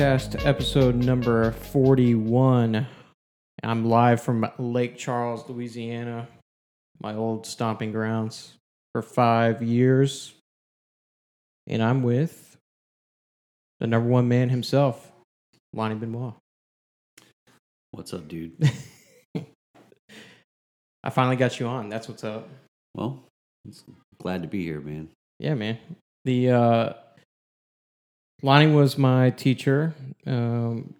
Podcast, episode number 41. I'm live from Lake Charles, Louisiana, my old stomping grounds for five years. And I'm with the number one man himself, Lonny Benoit. What's up, dude? I finally got you on. That's what's up. well, glad to be here, man. Yeah, man. The uh Lonny was my teacher um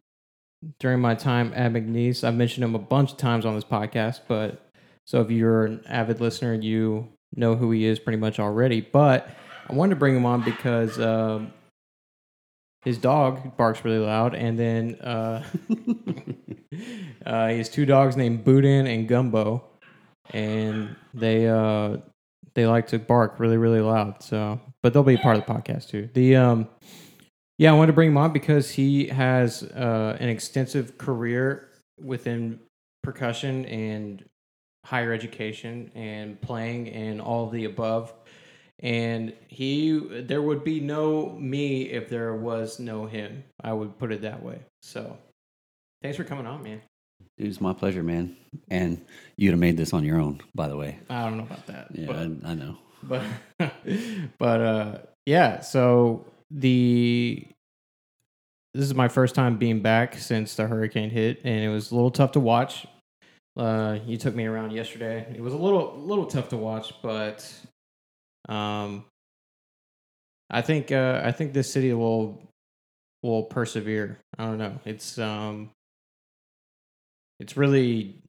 during my time at McNeese. I've mentioned him a bunch of times on this podcast, but so if you're an avid listener, you know who he is pretty much already. But I wanted to bring him on because um his dog barks really loud, and then uh, uh, he has two dogs named Boudin and Gumbo, and they uh, they like to bark really really loud so but they'll be a part of the podcast too the um yeah i wanted to bring him on because he has uh an extensive career within percussion and higher education and playing and all the above and he there would be no me if there was no him i would put it that way so thanks for coming on man Dude, it's my pleasure, man. And you'd have made this on your own, by the way. i don't know about that Yeah, but- I, I know. but but uh yeah so the this is my first time being back since the hurricane hit and it was a little tough to watch. Uh you took me around yesterday. It was a little little tough to watch but um i think uh i think this city will will persevere. I don't know. It's um it's really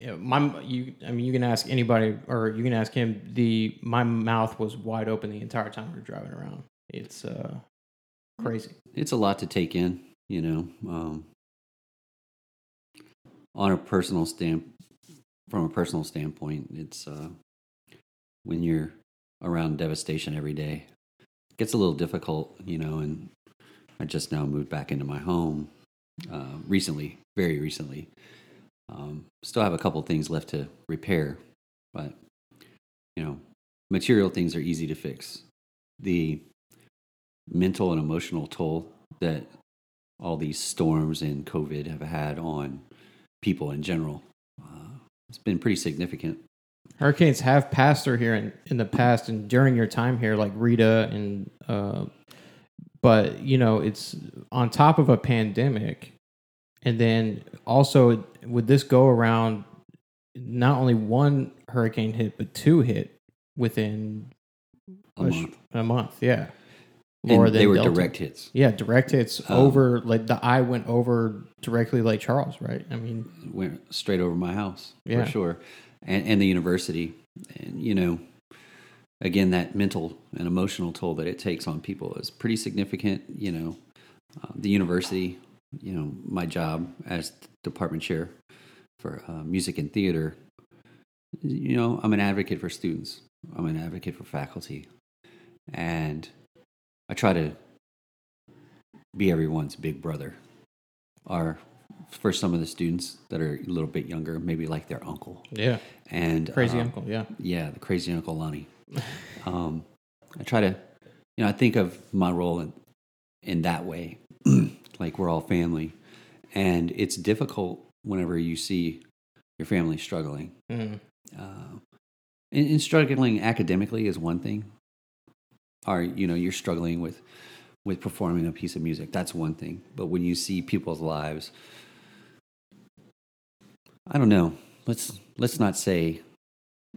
you know, my you I mean you can ask anybody or you can ask him the my mouth was wide open the entire time we were driving around. It's uh crazy. It's a lot to take in, you know. Um, on a personal stamp, from a personal standpoint, it's uh, when you're around devastation every day, it gets a little difficult, you know. And I just now moved back into my home uh, recently, very recently. Um, still have a couple things left to repair, but you know, material things are easy to fix. The mental and emotional toll that all these storms and COVID have had on people in general, uh, it's been pretty significant. Hurricanes have passed through here in, in the past and during your time here, like Rita and uh but you know, it's on top of a pandemic and then also with this go around not only one hurricane hit but two hit within A sh- month. a month yeah And they were Delta. direct hits. Yeah, direct hits Um, over like the eye went over directly Lake Charles, right? I mean, Went straight over my house Yeah. for sure, and and the university, and you know, again that mental and emotional toll that it takes on people is pretty significant. You know, uh, the university, you know, my job as department chair for uh, music and theater, you know, I'm an advocate for students. I'm an advocate for faculty, and I try to be everyone's big brother. Or for some of the students that are a little bit younger, maybe like their uncle. yeah, And crazy um, uncle, yeah, yeah, the crazy Uncle Lonny. um, I try to, you know, I think of my role in, in that way, like we're all family, and it's difficult whenever you see your family struggling. Mhm. Uh, and, and struggling academically is one thing, or you know, you're struggling with with performing a piece of music. That's one thing. But when you see people's lives, I don't know. Let's let's not say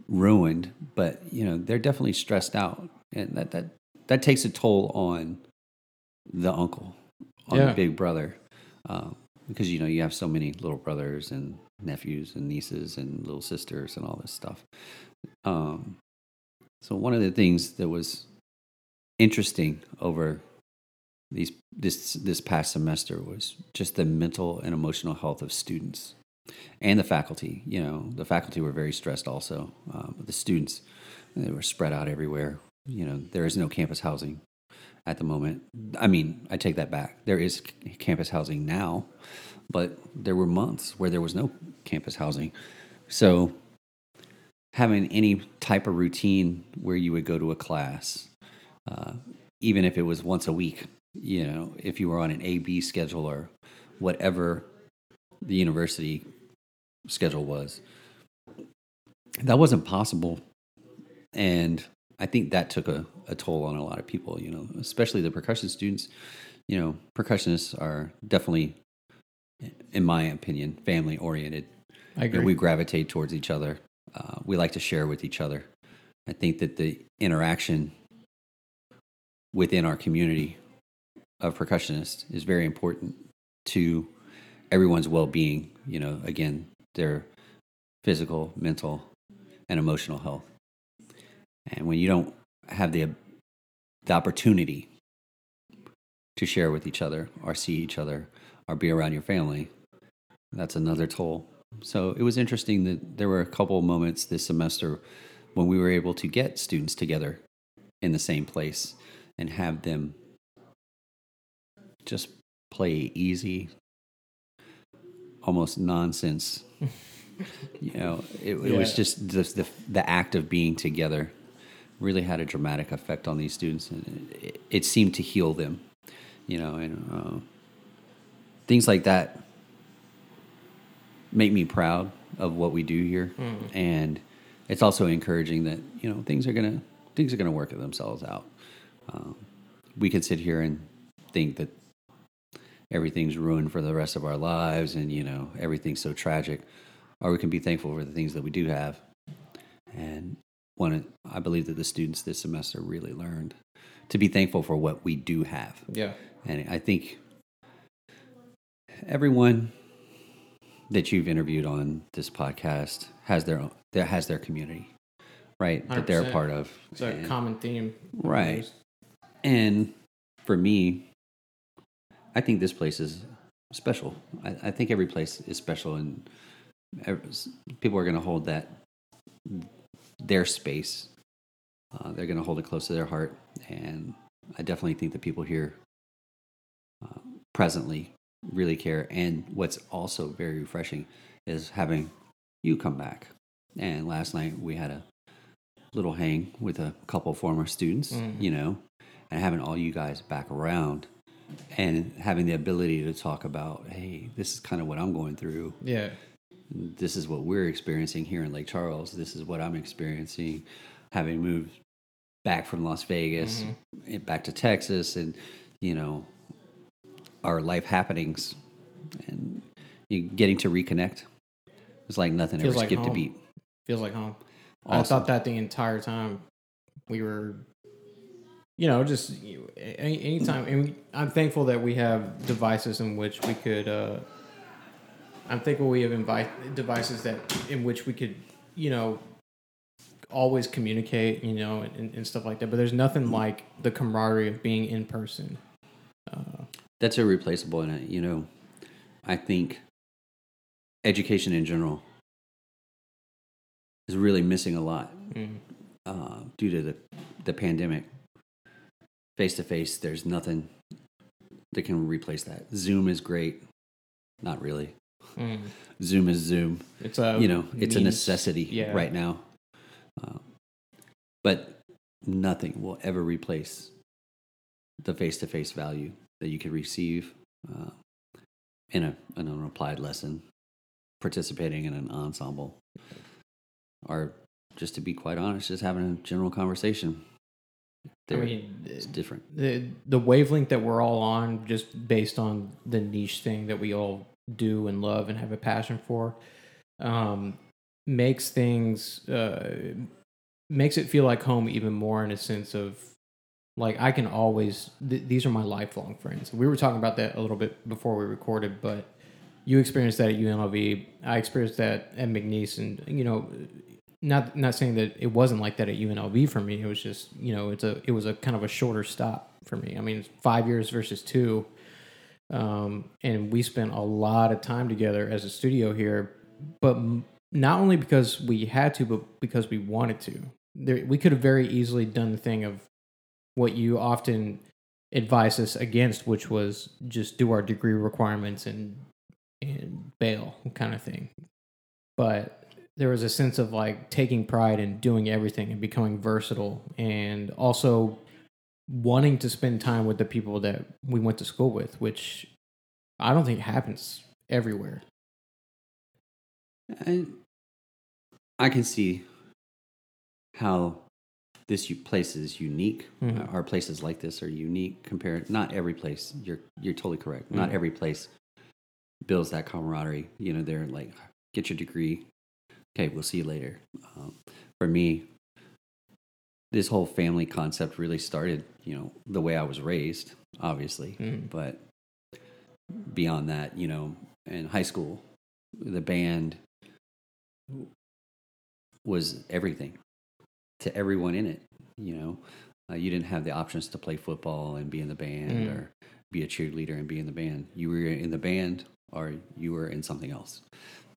ruined, but you know they're definitely stressed out, and that that that takes a toll on the uncle, on Yeah. the big brother, uh, because you know you have so many little brothers and nephews and nieces and little sisters and all this stuff. Um, so one of the things that was interesting over these this this past semester was just the mental and emotional health of students and the faculty. You know, the faculty were very stressed also. Um, the students, they were spread out everywhere. You know, there is no campus housing at the moment. I mean, I take that back. There is campus housing now, but there were months where there was no campus housing. So, having any type of routine where you would go to a class, uh, even if it was once a week, you know, if you were on an AB schedule or whatever the university schedule was. That wasn't possible. And I think that took a, a toll on a lot of people, you know, especially the percussion students. You know, percussionists are definitely, in my opinion, family oriented. I You know, agree. we gravitate towards each other. Uh, we like to share with each other. I think that the interaction within our community of percussionists is very important to everyone's well-being. You know, again, their physical, mental, and emotional health. And when you don't have the the opportunity to share with each other, or see each other, or be around your family, that's another toll. So it was interesting that there were a couple moments this semester when we were able to get students together in the same place and have them just play easy, almost nonsense. you know, it, it was Yeah. just just the the act of being together really had a dramatic effect on these students, and it, it seemed to heal them. You know, and uh, things like that make me proud of what we do here, and it's also encouraging that you know things are gonna things are gonna work themselves out. Um, we could sit here and think that everything's ruined for the rest of our lives, and you know everything's so tragic, or we can be thankful for the things that we do have. And one, I believe that the students this semester really learned to be thankful for what we do have. yeah. And I think everyone that you've interviewed on this podcast has their own, that has their community, right? That they're a part of. It's a And- common theme. Right. And for me, I think this place is special. I, I think every place is special, and ev- people are going to hold that their space. Uh, they're going to hold it close to their heart, and I definitely think the people here uh, presently really care. And what's also very refreshing is having you come back. And last night we had a little hang with a couple former students, Mhm. you know, and having all you guys back around and having the ability to talk about, hey, this is kind of what I'm going through. Yeah. This is what we're experiencing here in Lake Charles. This is what I'm experiencing having moved back from Las Vegas mm-hmm. and back to Texas and, you know, our life happenings and getting to reconnect. It's like nothing Feels ever like skipped a beat. Feels like home. I thought that the entire time we were, you know, just any anytime. And I'm thankful that we have devices in which we could. Uh, I'm thankful we have invite devices that in which we could, you know, always communicate, you know, and, and stuff like that. But there's nothing like the camaraderie of being in person. Uh, That's irreplaceable, and uh, you know, I think education in general is really missing a lot mm, uh, due to the the pandemic. Face to face, there's nothing that can replace that. Zoom is great, not really. mm. Zoom is Zoom. It's a you know, it's a necessity yeah. right now. Uh, but nothing will ever replace the face to face value that you could receive uh, in, a, in an applied lesson, participating in an ensemble, or just to be quite honest, just having a general conversation. I They're- mean, it's different. the the wavelength that we're all on just based on the niche thing that we all do and love and have a passion for um makes things uh makes it feel like home even more in a sense of like I can always th- these are my lifelong friends. We were talking about that a little bit before we recorded, but you experienced that at UNLV. I experienced that at McNeese, and you know, not not saying that it wasn't like that at UNLV for me. It was just you know, it's a it was a kind of a shorter stop for me. I mean, five years versus two, um, and we spent a lot of time together as a studio here, but not only because we had to, but because we wanted to. There, we could have very easily done the thing of what you often advise us against, which was just do our degree requirements and and bail kind of thing. But there was a sense of like taking pride in doing everything and becoming versatile and also wanting to spend time with the people that we went to school with, which I don't think happens everywhere. And I can see how this place is unique. Mhm. Our places like this are unique compared. Not every place. You're you're totally correct. Not Mhm. every place builds that camaraderie. You know, they're like, get your degree. Okay, we'll see you later. Um, for me, this whole family concept really started. You know, the way I was raised, obviously, Mm. but beyond that, you know, in high school, the band was everything to everyone in it. You know, uh, you didn't have the options to play football and be in the band Mm. or be a cheerleader and be in the band. You were in the band or you were in something else.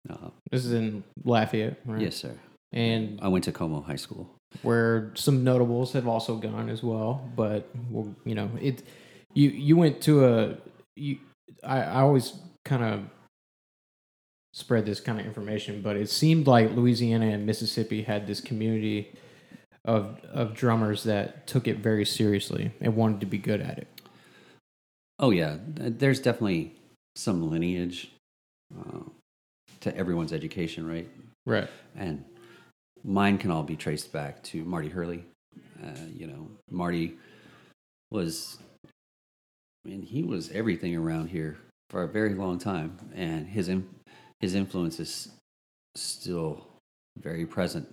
Uh, This is in Lafayette, right? Yes, sir. And I went to Comeaux High School. where some notables have also gone as well. But well, you know, it you you went to a you. I, I always kind of spread this kind of information, but it seemed like Louisiana and Mississippi had this community of of drummers that took it very seriously and wanted to be good at it. Oh yeah, there's definitely some lineage uh, to everyone's education, right? Right. and mine can all be traced back to Marty Hurley. Uh, you know, Marty was, I mean, he was everything around here for a very long time, and his his influence is still very present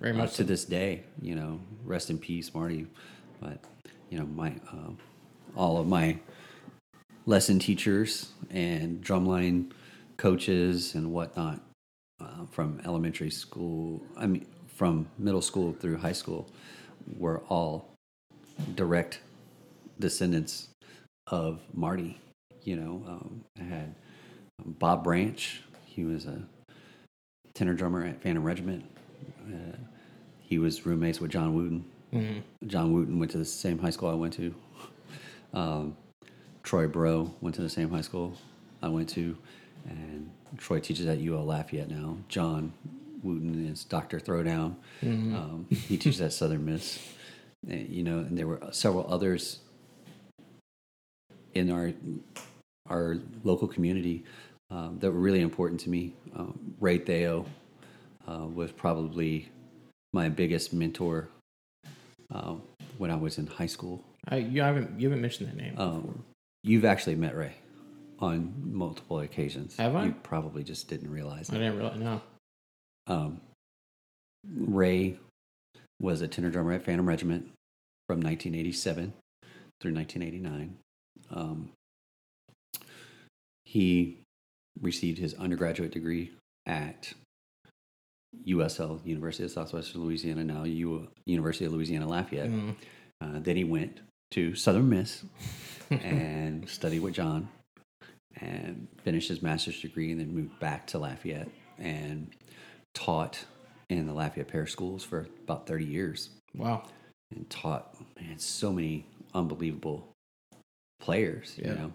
Very uh, much to so. this day. You know, rest in peace, Marty. But you know, my um all of my lesson teachers and drumline coaches and whatnot uh, from elementary school. I mean, from middle school through high school, were all direct descendants of Marty. You know, um, I had Bob Branch. He was a tenor drummer at Phantom Regiment. Uh, he was roommates with John Wooton. Mhm. John Wooton went to the same high school I went to. Um, Troy Bro went to the same high school I went to, and Troy teaches at UL Lafayette now. John Wooton is Doctor Throwdown. Um, he teaches at Southern Miss. And, you know, and there were several others in our our local community um, that were really important to me. Um, Ray Theo uh, was probably my biggest mentor uh, when I was in high school. I, you haven't you haven't mentioned that name. before. Um, you've actually met Ray on multiple occasions. Have I? You probably just didn't realize I it. didn't realize. No. Um, Ray was a tenor drummer at Phantom Regiment from 1987 through 1989. Um, he received his undergraduate degree at USL, University of Southwestern Louisiana, now U- University of Louisiana Lafayette. Mm. Uh, then he went to Southern Miss and studied with John and finished his master's degree and then moved back to Lafayette and taught in the Lafayette Parish Schools for about 30 years Wow. and taught man so many unbelievable players, Yeah. you know.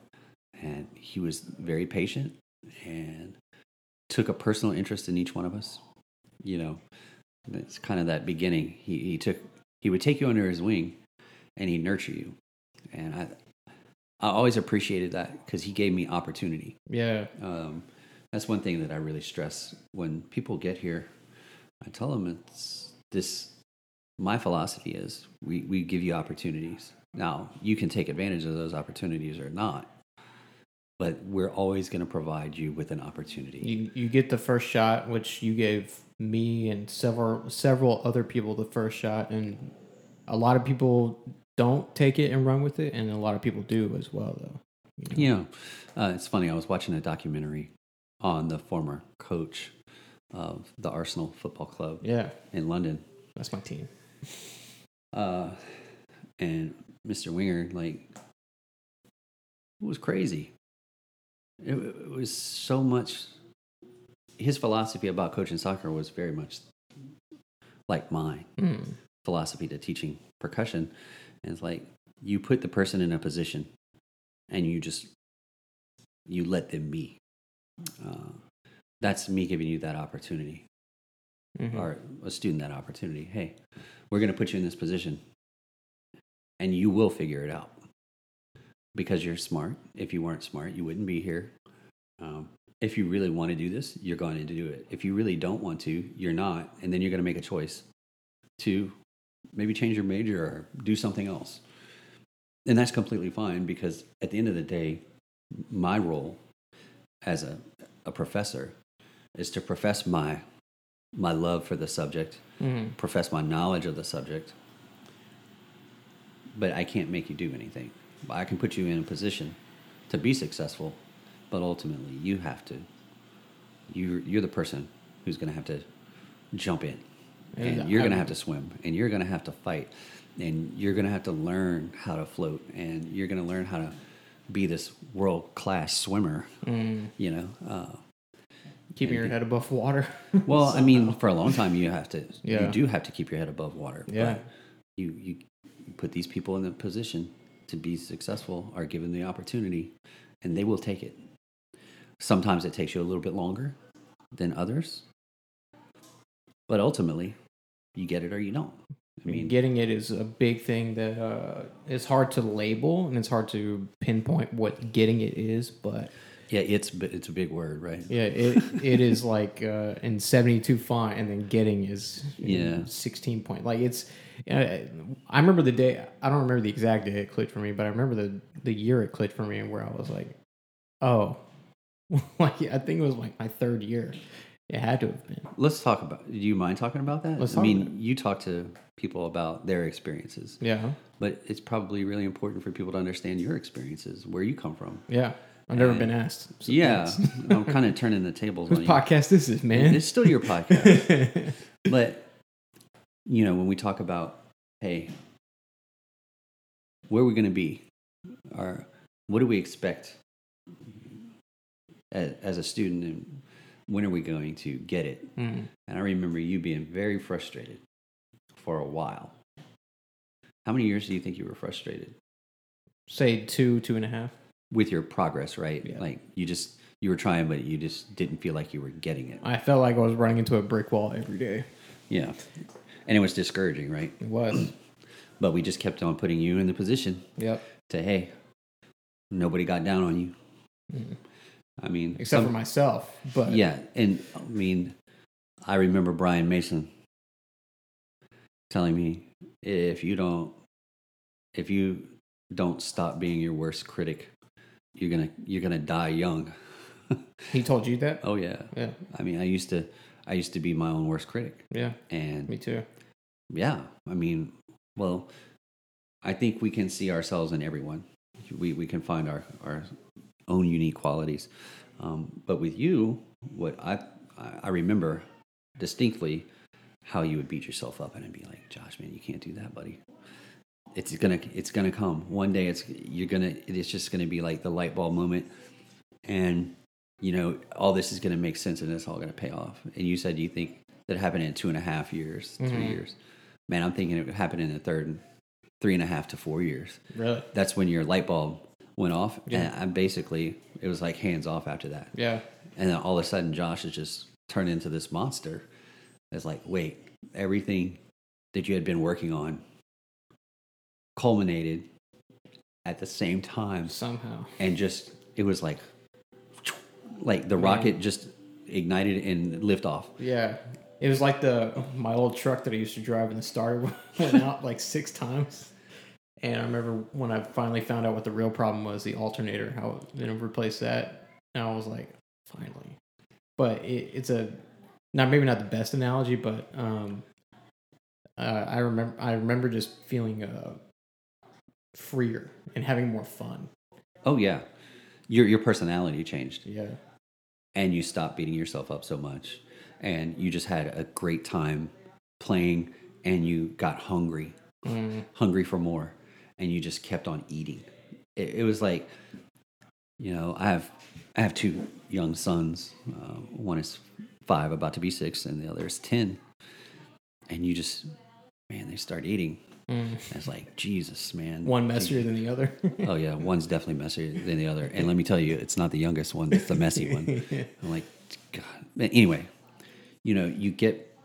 And he was very patient and took a personal interest in each one of us. You know, it's kind of that beginning. He he took he would take you under his wing and he'd nurture you. And I I always appreciated that because he gave me opportunity. Yeah. Um, that's one thing that I really stress when people get here. I tell them it's this. My philosophy is we, we give you opportunities. Now you can take advantage of those opportunities or not, but we're always going to provide you with an opportunity. You you get the first shot, which you gave me and several several other people the first shot, and a lot of people don't take it and run with it, and a lot of people do as well, though. you know? Yeah, uh, it's funny. I was watching a documentary on the former coach of the Arsenal Football Club Yeah, in London, that's my team. uh, and Mr. Wenger, like, it was crazy. It, it was so much. His philosophy about coaching soccer was very much like mine Mm. philosophy to teaching percussion. And it's like you put the person in a position, and you just you let them be. Uh, that's me giving you that opportunity Mhm. or a student that opportunity. Hey, we're going to put you in this position. and you will figure it out because you're smart. If you weren't smart, you wouldn't be here. Um, if you really want to do this, you're going to do it. If you really don't want to, you're not, and then you're going to make a choice to maybe change your major or do something else. And that's completely fine because at the end of the day, my role as a, a professor is to profess my my love for the subject, Mhm. profess my knowledge of the subject. But I can't make you do anything. I can put you in a position to be successful, but ultimately you have to. You're you're the person who's going to have to jump in, and And you're going to have to swim, and you're going to have to fight, and you're going to have to learn how to float, and you're going to learn how to be this world class swimmer. Mm. You know. Uh, Keeping your head above water. well, I mean, for a long time, you have to. Yeah. You do have to keep your head above water. Yeah. But you you you put these people in the position to be successful, are given the opportunity, and they will take it. Sometimes it takes you a little bit longer than others, but ultimately, you get it or you don't. I mean, getting it is a big thing that uh, is hard to label and it's hard to pinpoint what getting it is. But yeah, it's it's a big word, right? yeah, it it is like uh, in seventy two font, and then getting is Yeah. sixteen point. Like it's. Uh, I remember the day. I don't remember the exact day it clicked for me, but I remember the the year it clicked for me, and where I was like, oh, like I think it was like my third year. It had to have been. Let's talk about. Do you mind talking about that? Let's I mean, you talk to people about their experiences. Yeah, but it's probably really important for people to understand your experiences, where you come from. yeah. I've never And- been asked. so yeah. I'm kind of turning the tables Whose on you. podcast this is, man? It's still your podcast, but you know when we talk about, hey, where are we going to be, or what do we expect as, as a student, and when are we going to get it? Mm. And I remember you being very frustrated for a while. How many years do you think you were frustrated? Say two, two and a half. with your progress, right? Yeah. Like you just you were trying, but you just didn't feel like you were getting it. I felt like I was running into a brick wall every day. Yeah, and it was discouraging, right? It was. But we just kept on putting you in the position yep. to hey, nobody got down on you. Mm. I mean, Except some- for myself. But yeah, and I mean, I remember Brian Mason telling me if you don't if you don't stop being your worst critic, you're gonna you're gonna die young. he told you that. Oh yeah, Yeah. I mean, I used to, I used to be my own worst critic, Yeah. and Me too. yeah, I mean, well, I think we can see ourselves in everyone. We we can find our our own unique qualities, um, but with you, what I I remember distinctly how you would beat yourself up and be like, Josh, man, you can't do that, buddy. It's gonna it's gonna come one day. It's you're gonna it's just gonna be like the light bulb moment, and you know all this is gonna make sense and it's all gonna pay off. And you said you think that happened in two and a half years, three Mhm. years. Man, I'm thinking it happened in the third, three and a half to four years. Really? That's when your light bulb went off, Yeah. and I basically it was like hands off after that. Yeah. And then all of a sudden, Josh is just turned into this monster. It's like, wait, everything that you had been working on culminated at the same time, Somehow. and just it was like, like the Man. rocket just ignited and lift off. Yeah. It was like the my old truck that I used to drive in the starter went out like six times. And I remember when I finally found out what the real problem was, the alternator, how you know replace that. And I was like, finally. But it, it's a not maybe not the best analogy, but um, uh, I remember I remember just feeling uh, freer and having more fun. Oh yeah, your your personality changed, Yeah, and you stopped beating yourself up so much, and you just had a great time playing, and you got hungry. Mm, hungry for more and you just kept on eating. It, it was like you know i have i have two young sons. Uh, one is five about to be six and the other is ten. And you just man they start eating. Mm. it's like jesus man. One messier than the other. oh yeah one's definitely messier than the other. And let me tell you it's not the youngest one it's the messy one. I'm like, God. But anyway, you know, you get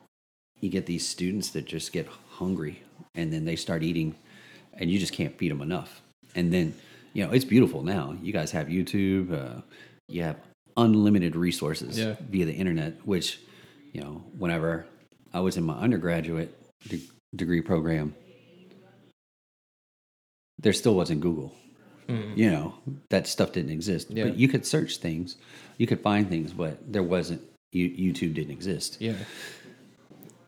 you get these students that just get hungry and then they start eating and you just can't feed them enough. And then, you know, it's beautiful now. You guys have YouTube, uh, you have unlimited resources Yeah. via the internet, which, you know, whenever I was in my undergraduate de- degree program, there still wasn't Google. You know, that stuff didn't exist. Yeah. But you could search things, you could find things, but there wasn't, you, YouTube didn't exist. Yeah.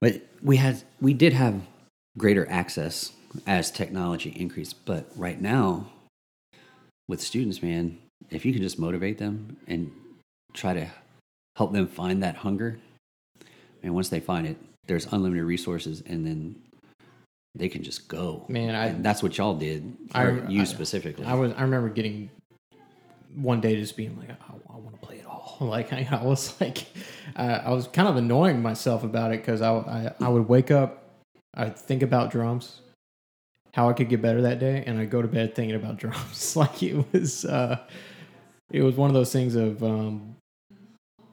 But we had we did have greater access as technology increased. But right now, with students, man, if you can just motivate them and try to help them find that hunger, and once they find it, there's unlimited resources, and then they can just go. Man, I- and that's what y'all did. I- you I- specifically. I was. I remember getting one day just being like, I, I want to play it all. Like I, I was like, uh, I was kind of annoying myself about it because I, I I would wake up, I'd think about drums, how I could get better that day, and I'd go to bed thinking about drums. like it was, uh, it was one of those things of, um,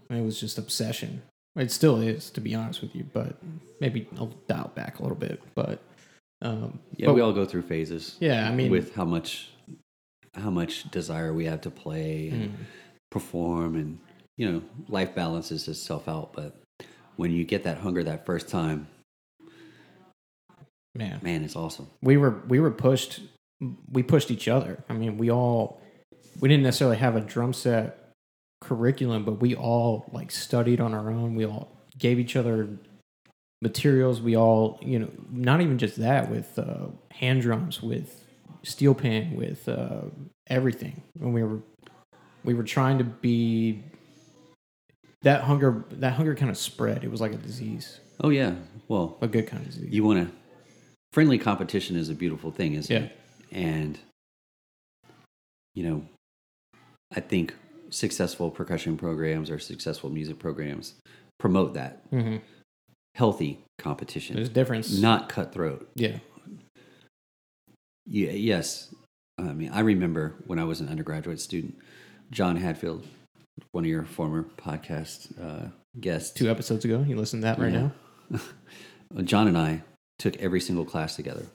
it was just obsession. It still is, to be honest with you, but maybe I'll dial back a little bit. But um, yeah, but- we all go through phases. yeah, I mean, with how much how much desire we have to play and mm, perform and you know life balances itself out but when you get that hunger that first time man, man it's awesome. We were we were pushed we pushed each other. I mean we all we didn't necessarily have a drum set curriculum but we all like studied on our own. We all gave each other materials. We all you know not even just that with uh, hand drums with steel pan with uh, everything. And we were we were trying to be that hunger that hunger kind of spread. It was like a disease. Oh yeah. Well a good kind of disease. you want to friendly competition is a beautiful thing isn't Yeah. it and you know i think successful percussion programs or successful music programs promote that mm-hmm. healthy competition there's a difference not cutthroat yeah Yeah, yes. I mean, I remember when I was an undergraduate student, John Hadfield, one of your former podcast uh, guests. two episodes ago. You listen to that right Yeah. now. John and I took every single class together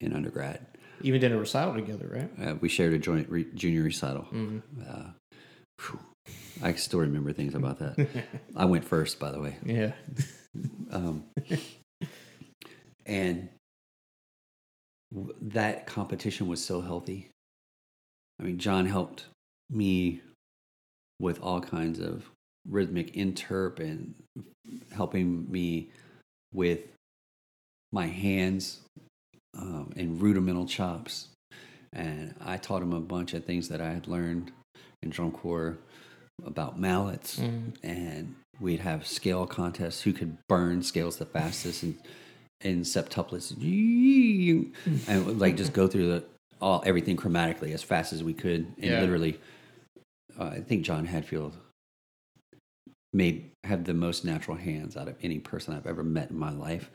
in undergrad. Even did a recital together, right? Uh, we shared a joint re- junior recital. Mm. Uh. I still remember things about that. I went first, by the way. Yeah. Um, and that competition was so healthy. I mean, John helped me with all kinds of rhythmic interp and helping me with my hands um, and rudimental chops. And I taught him a bunch of things that I had learned in drum corps about mallets Mm. and we'd have scale contests who could burn scales the fastest and and septuplets and like just go through the all everything chromatically as fast as we could and Yeah. literally uh, I think John Hadfield made have the most natural hands out of any person I've ever met in my life.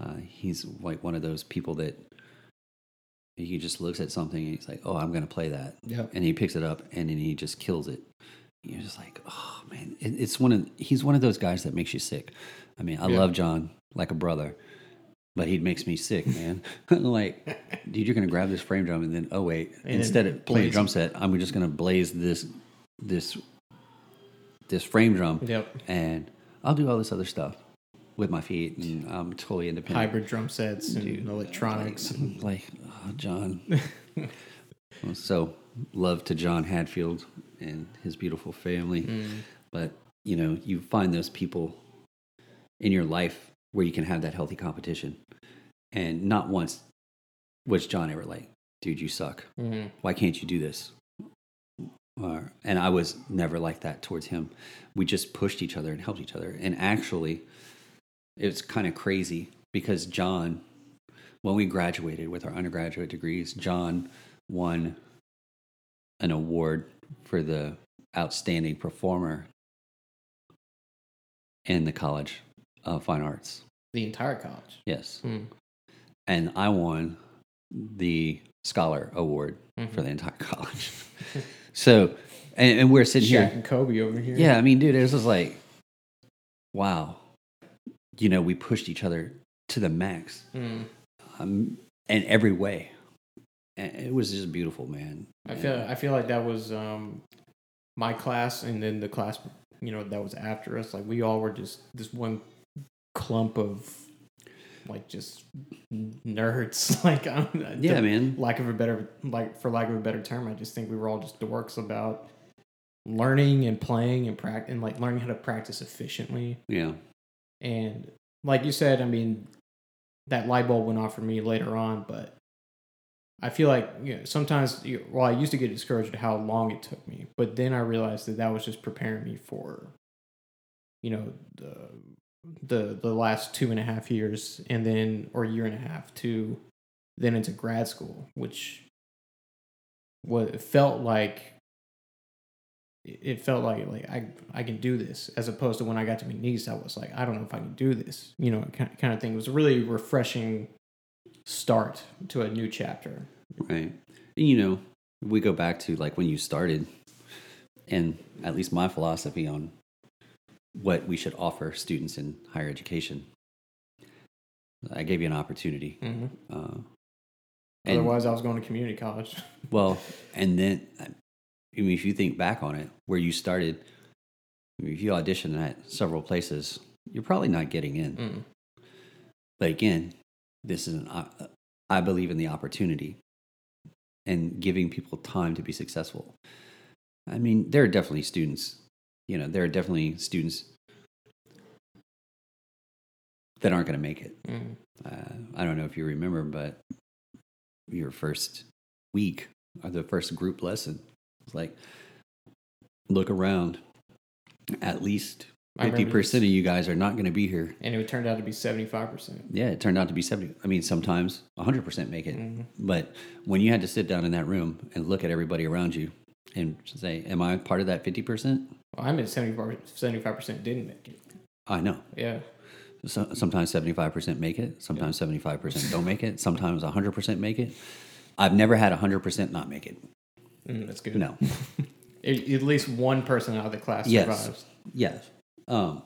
Uh, he's like one of those people that he just looks at something and he's like, "Oh, I'm going to play that," Yep. and he picks it up and then he just kills it. You're just like, oh man, it, it's one of he's one of those guys that makes you sick. I mean, I Yeah. love John like a brother, but he makes me sick, man. like, dude, you're gonna grab this frame drum and then oh wait, And instead of playing a drum set, I'm just gonna blaze this this this frame drum Yep. and I'll do all this other stuff with my feet and I'm totally independent. Hybrid drum sets and Dude, electronics. Like, like, oh, John. So, love to John Hadfield and his beautiful family. Mm. But, you know, you find those people in your life where you can have that healthy competition. And not once was John ever like, dude, you suck. Mm. Why can't you do this? Or, and I was never like that towards him. We just pushed each other and helped each other. And actually, it's kind of crazy because John, when we graduated with our undergraduate degrees, John won an award for the outstanding performer in the College of Fine Arts. The entire college. Yes. Mm. And I won the Scholar Award Mhm. for the entire college. so, and, and we're sitting Shaq here. and Kobe over here. Yeah, I mean, dude, it was just like, wow. You know, we pushed each other to the max Mm. um, in every way. and it was just beautiful, man. I feel I feel like that was um, my class, and then the class you know that was after us. Like we all were just this one clump of like just nerds. like I'm, yeah, the- man. lack of a better like for lack of a better term, I just think we were all just dorks about learning and playing and prac and like learning how to practice efficiently. Yeah, And like you said, I mean, that light bulb went off for me later on, but I feel like you know, sometimes, well, I used to get discouraged at how long it took me, but then I realized that that was just preparing me for, you know, the the the last two and a half years, and then or year and a half to then into grad school, which what it felt like. It felt like like I I can do this as opposed to when I got to McNeese I was like I don't know if I can do this you know kind kind of thing. It was a really refreshing start to a new chapter. right. You know, we go back to like when you started, and at least my philosophy on what we should offer students in higher education. I gave you an opportunity. Mm-hmm. Uh, and- Otherwise, I was going to community college. Well, and then, I mean, if you think back on it, where you started, I mean, if you auditioned at several places, you're probably not getting in. Mm. But again, this is an, uh, I believe in the opportunity and giving people time to be successful. I mean, there are definitely students, you know, there are definitely students that aren't going to make it. Mm. Uh, I don't know if you remember, but your first week or the first group lesson like, look around. At least fifty percent of you guys are not going to be here. and it turned out to be seventy five percent. Yeah, it turned out to be seventy. I mean, sometimes hundred percent make it. Mm-hmm. But when you had to sit down in that room and look at everybody around you and say, "Am I part of that fifty percent?" Well, I'm at 75 percent didn't make it. I know. Yeah, So, sometimes seventy five percent make it. Sometimes seventy five percent don't make it. Sometimes hundred percent make it. I've never had hundred percent not make it. Mm, that's good. No. At, least one person out of the class Yes. survives. Yes. Um,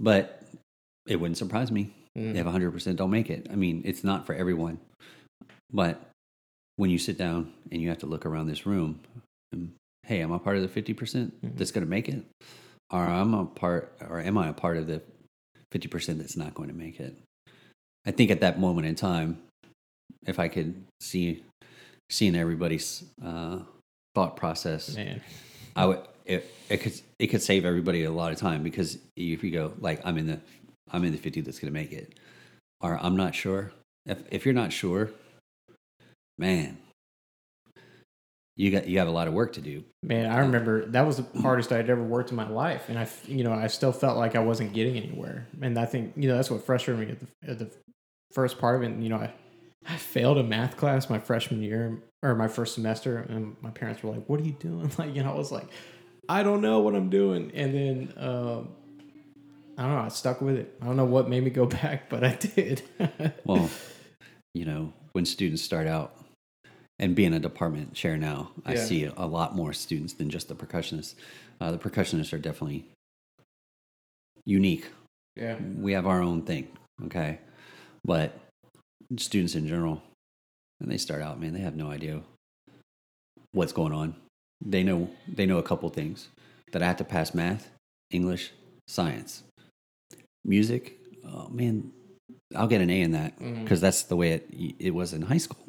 but it wouldn't surprise me Mm. if 100% don't make it. I mean, it's not for everyone. But when you sit down and you have to look around this room, and, hey, am I part of the 50% Mhm. that's going to make it? Or am a part or am I a part of the 50% that's not going to make it? I think at that moment in time, if I could see seeing everybody's uh, thought process. Man, I would it, it could it could save everybody a lot of time because if you go like I'm in the I'm in the 50 that's going to make it. Or I'm not sure. If if you're not sure man you got you have a lot of work to do. Man, I remember that was the hardest I'd ever worked in my life, and I, you know, I still felt like I wasn't getting anywhere, and I think you know that's what frustrated me at the, at the first part of it. And, you know, I I failed a math class my freshman year or my first semester, and my parents were like, "What are you doing?" Like, you know, I was like, "I don't know what I'm doing," and then. Um, I don't know. I stuck with it. I don't know what made me go back, but I did. well you know when students start out and being a department chair now I Yeah. see a lot more students than just the percussionists uh, the percussionists are definitely unique yeah. we have our own thing, okay? But students in general, and they start out, man, they have no idea what's going on. They know they know a couple things that I have to pass math, English, science, music. Oh man, I'll get an A in that mm-hmm. because that's the way it it was in high school.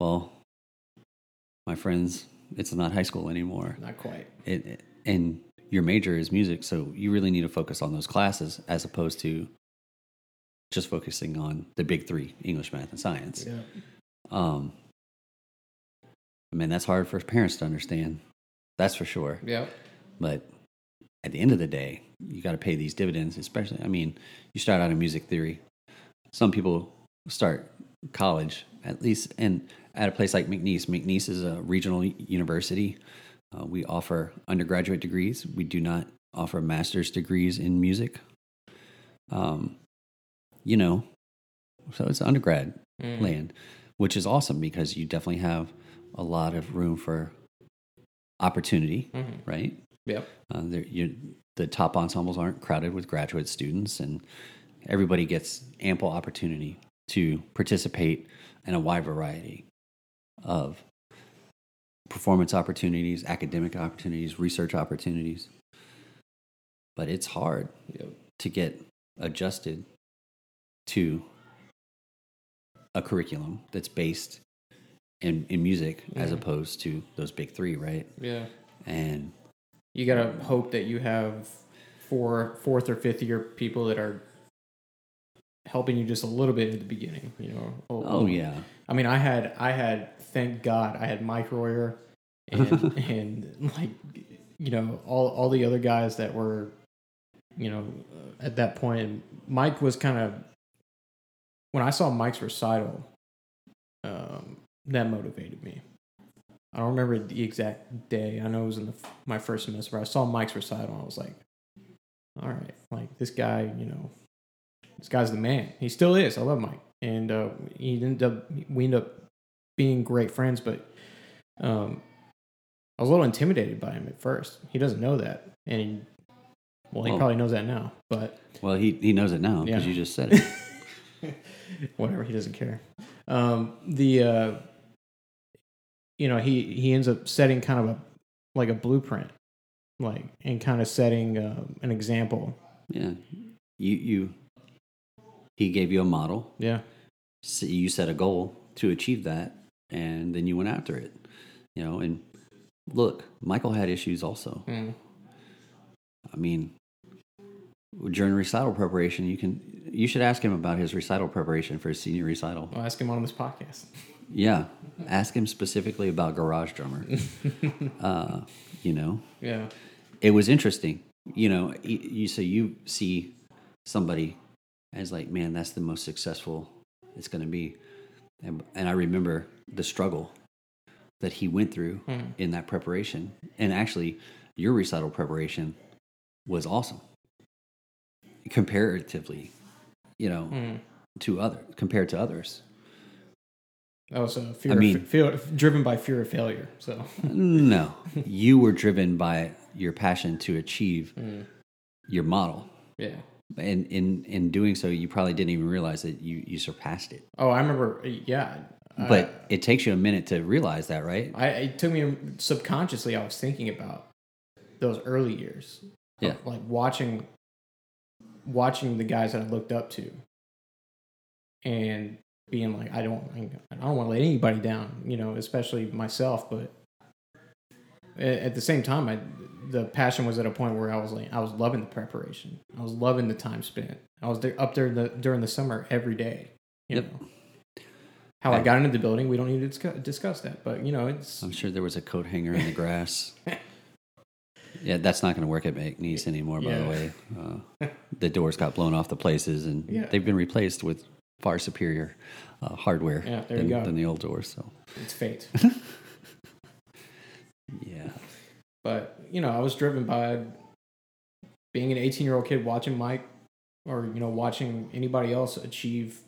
Well, my friends, it's not high school anymore Not quite. it, it- and your major is music, so you really need to focus on those classes as opposed to just focusing on the big three: English, math, and science. Yeah. Um, I mean, that's hard for parents to understand. That's for sure. Yeah. But at the end of the day, you got to pay these dividends. Especially, I mean, you start out in music theory. Some people start college at least, and at a place like McNeese. McNeese is a regional university. Uh, we offer undergraduate degrees. We do not offer master's degrees in music. Um, you know, so it's undergrad Mm. land, which is awesome because you definitely have a lot of room for opportunity, Mhm. right? Yep. Uh, you, the top ensembles aren't crowded with graduate students, and everybody gets ample opportunity to participate in a wide variety of performance opportunities, academic opportunities, research opportunities. But it's hard Yep. to get adjusted to a curriculum that's based in, in music as Mhm. opposed to those big three, right? Yeah. And You gotta hope that you have four, fourth or fifth year people that are helping you just a little bit at the beginning. You know. oh yeah, I mean, I had, I had, thank God, I had Mike Royer and and like, you know, all all the other guys that were, you know, at that point. Mike was kind of when I saw Mike's recital, um, that motivated me. I don't remember the exact day. I know it was in the, my first semester. I saw Mike's recital. And I was like, all right, like this guy, you know, this guy's the man. He still is. I love Mike, and uh, he ended up we ended up being great friends. But um, I was a little intimidated by him at first. He doesn't know that, and he, well, he Well- probably knows that now. But well he he knows it now because Yeah. you just said it. whatever, he doesn't care. Um, the uh, you know he he ends up setting kind of a like a blueprint, like and kind of setting um, an example. yeah, you you he gave you a model. Yeah, So you set a goal to achieve that, and then you went after it. You know, and look, Michael had issues also. Mm. I mean, during recital preparation, you can you should ask him about his recital preparation for his senior recital. I'll ask him on this podcast. Yeah, ask him specifically about Garage Drummer. uh, you know, Yeah, it was interesting. You know, you, so you see somebody as like, man, that's the most successful it's going to be, and and I remember the struggle that he went through Mhm. in that preparation, and actually, your recital preparation was awesome comparatively, you know, Mm. to other compared to others. was a fear. I mean- fear driven by fear of failure. So no, you were driven by your passion to achieve Mm. your model. yeah. And in in doing so, you probably didn't even realize that you you surpassed it. Oh, I remember. Yeah, But it takes you a minute to realize that, right? I it took me subconsciously. I was thinking about those early years. Yeah. like watching, watching the guys that I looked up to, and being like, I don't, I don't want to let anybody down. You know, especially myself. But at the same time, I the passion was at a point where I was like, I was loving the preparation. I was loving the time spent. I was there, up there the, during the summer every day. You Yep. know. How I I- got into the building, we don't need to discuss, discuss that. But you know, it's I'm sure there was a coat hanger in the grass. yeah, that's not going to work at McNeese anymore. By the way, uh, the doors got blown off the places, and Yeah. they've been replaced with far superior uh, hardware Yeah, than, than the old doors. So it's fate. yeah, But you know, I was driven by being an 18 year old kid watching Mike, or you know, watching anybody else achieve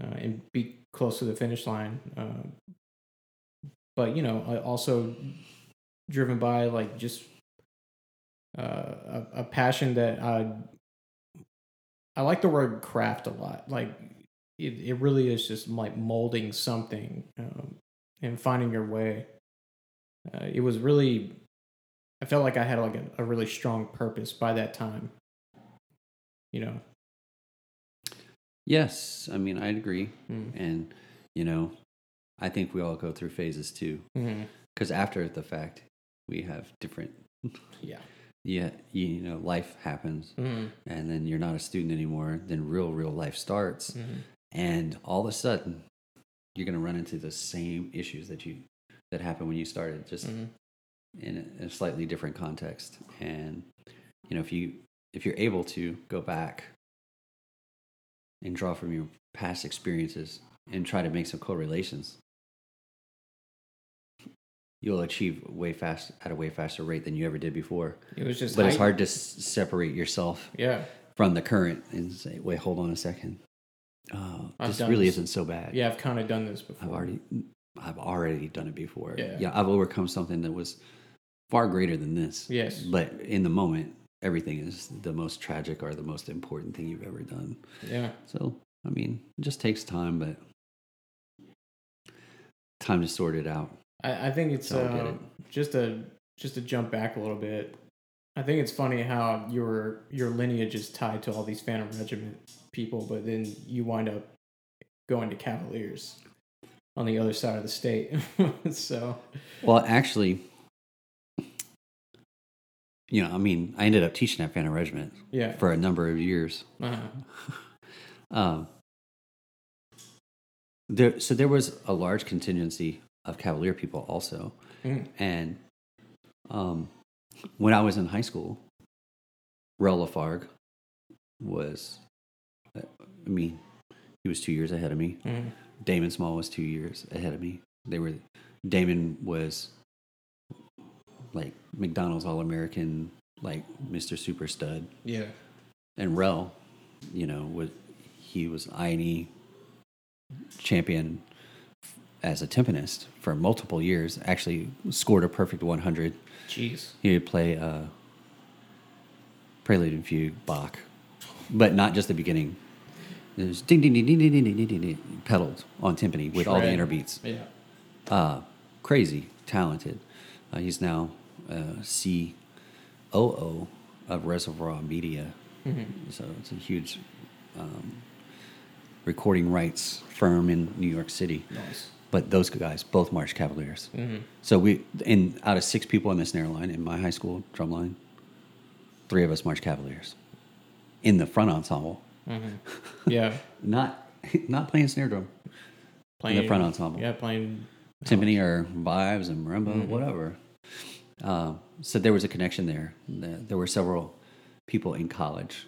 uh, and be close to the finish line. Um, but you know, I also driven by like just uh, a, a passion that I I like the word craft a lot. Like it, it really is just like molding something um, and finding your way. Uh, it was really I felt like I had like a, a really strong purpose by that time. You know. yes, I mean I'd agree, Mm. and you know, I think we all go through phases too. Mm-hmm. Because after the fact, we have different. Yeah. Yeah, you, you know, life happens, Mm-hmm. and then you're not a student anymore. Then real, real life starts, Mm-hmm. and all of a sudden, you're going to run into the same issues that you that happened when you started, just Mm-hmm. in a, a slightly different context. And you know, if you if you're able to go back and draw from your past experiences and try to make some correlations, you'll achieve way fast at a way faster rate than you ever did before. It was just But it's hard to s- separate yourself Yeah. from the current and say, "Wait, hold on a second. Oh, this really this. isn't so bad." Yeah, I've kind of done this before. I've already, I've already done it before. Yeah. yeah, I've overcome something that was far greater than this. Yes. But in the moment, everything is the most tragic or the most important thing you've ever done. Yeah. So I mean, it just takes time, but time to sort it out. I, I think it's So I get uh, just a just to jump back a little bit. I think it's funny how your your lineage is tied to all these Phantom Regiment people, but then you wind up going to Cavaliers on the other side of the state. so Well, actually, you know, I mean, I ended up teaching at Phantom Regiment yeah, for a number of years. uh-huh. Um, there, so there was a large contingency of Cavalier people also, Mm. and um, when I was in high school, Rell Lafargue was, I mean, he was two years ahead of me. Mhm. Damon Small was two years ahead of me. They were Damon was like McDonald's All American, like Mr. Super Stud, yeah, and Rell, you know, was he was INE champion as a timpanist for multiple years. Actually, scored a perfect 100. jeez, He would play uh, Prelude and Fugue, Bach, but not just the beginning. It was ding ding ding ding ding ding ding ding, ding pedaled on timpani with all the Shred. inner beats. yeah, Uh, crazy talented. Uh, he's now uh, COO of Reservoir Media, so it's a huge um, recording rights firm in New York City. nice. But those guys both march Cavaliers. Mhm. So we, in out of six people in the snare line in my high school drum line, three of us march Cavaliers in the front ensemble. Mhm. Yeah, Not not playing snare drum. playing in the front ensemble. Yeah, playing. timpani or vibes and marimba, Mhm. whatever. Uh, so there was a connection there. There there were several people in college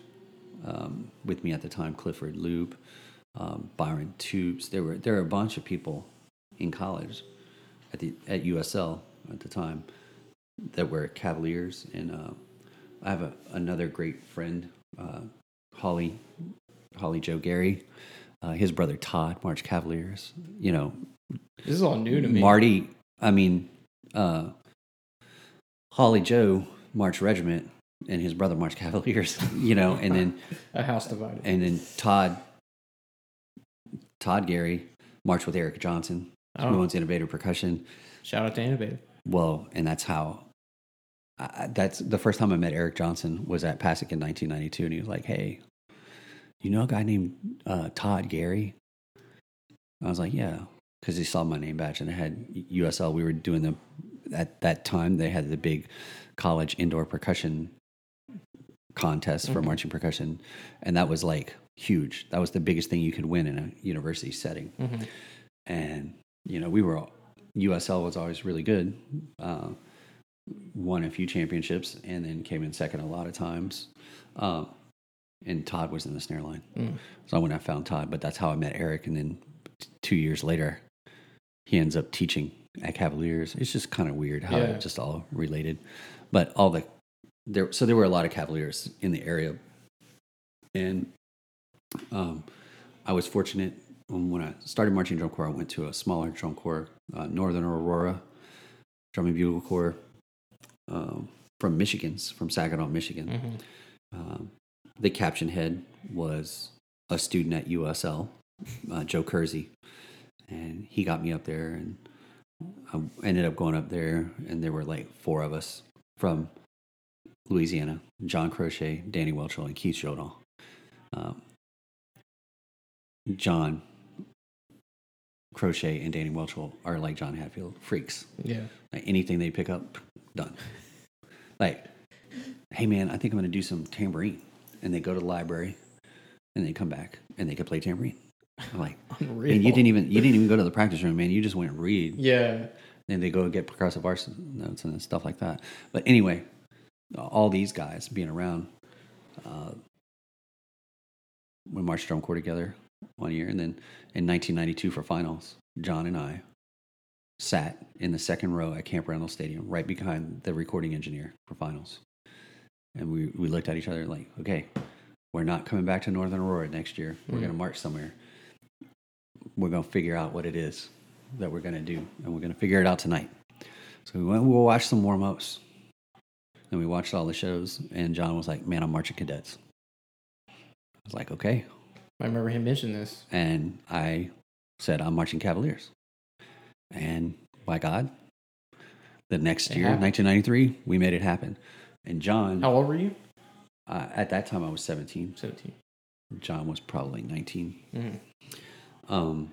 um, with me at the time: Clifford Loop, um, Byron Tubes. There were there were a bunch of people in college at the at USL at the time that were Cavaliers, and uh, I have a, another great friend, uh, Holly Holly Joe Gary. Uh, his brother Todd March Cavaliers. You know, This is all new to me. Marty, I mean, uh, Holly Joe March regiment, and his brother March Cavaliers. You know, and then a house divided. and then Todd, Todd Gary marched with Eric Johnson, who Oh. Innovative Percussion. Shout out to Innovative. Well, and that's how. I, I- that's the first time I met Eric Johnson was at PASIC in 1992, and he was like, "Hey, you know a guy named uh, Todd Gary?" I was like, "Yeah," because he saw my name badge and it had USL. We were doing the at that time they had the big college indoor percussion contest for Mhm. marching percussion, and that was like huge. That was the biggest thing you could win in a university setting Mhm. and you know we were all, USL was always really good. Uh, won a few championships and then came in second a lot of times. Um, and Todd was in the snare line, Mm. so I went and I found Todd. But that's how I met Eric. And then t- two years later, he ends up teaching at Cavaliers. It's just kind of weird how Yeah. it just all related. But all the there, so there were a lot of Cavaliers in the area, and um, I was fortunate when I started marching drum corps. I went to a smaller drum corps, uh, Northern Aurora Drum and Bugle Corps, um, from Michigan's from Saginaw, Michigan. Mhm. Um, the caption head was a student at USL, uh, Joe Kersey, and he got me up there, and I ended up going up there, and there were like four of us from Louisiana: John Crochet, Danny Welchel, and Keith Jodal. Um, John Crochet and Danny Welchel are like John Hadfield freaks. Yeah. Like anything they pick up, done. Like, hey man, I think I'm gonna do some tambourine, and they go to the library, and they come back and they can play tambourine. I'm like, Unreal. and you didn't even you didn't even go to the practice room, man. You just went and read, Yeah. and they go get progressive arts notes and stuff like that. But anyway, all these guys being around, uh, we marched drum corps together one year, and then in 1992 for finals, John and I sat in the second row at Camp Randall Stadium, right behind the recording engineer for finals, and we we looked at each other like, okay, we're not coming back to Northern Aurora next year. We're Mhm. going to march somewhere. We're going to figure out what it is that we're going to do, and we're going to figure it out tonight. So we went. We'll watch some warm ups, and we watched all the shows. And John was like, "Man, I'm marching cadets." I was like, "Okay." I remember him mentioning this. and I said I'm marching Cavaliers. And by God, the next It year, happened. 1993, we made it happen. And John, How old were you? uh, at that time, I was 17. 17. John was probably 19. Mm-hmm. Um,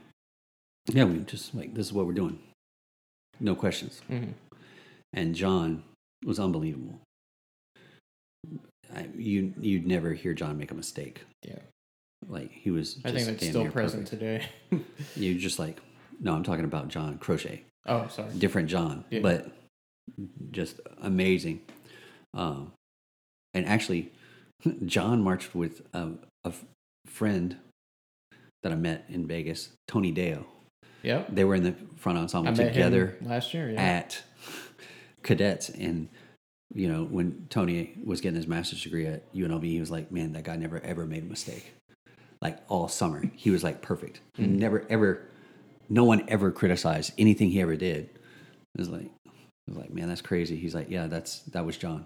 yeah, we just like this is what we're doing, no questions. Mm-hmm. And John was unbelievable. I, you you'd never hear John make a mistake. Yeah. Like he was. I think that's still present perfect. today. You just like no, I'm talking about John Crochet, oh, sorry. different John, Yeah. but just amazing. Um, and actually, John marched with a, a friend that I met in Vegas, Tony Deo. Yep. They were in the front ensemble together last year. Yeah. at cadets and you know when tony was getting his master's degree at unlv he was like man that guy never ever made a mistake like all summer he was like perfect he Mm. never ever no one ever criticized anything he ever did it was like it was like man that's crazy he's like yeah that's that was john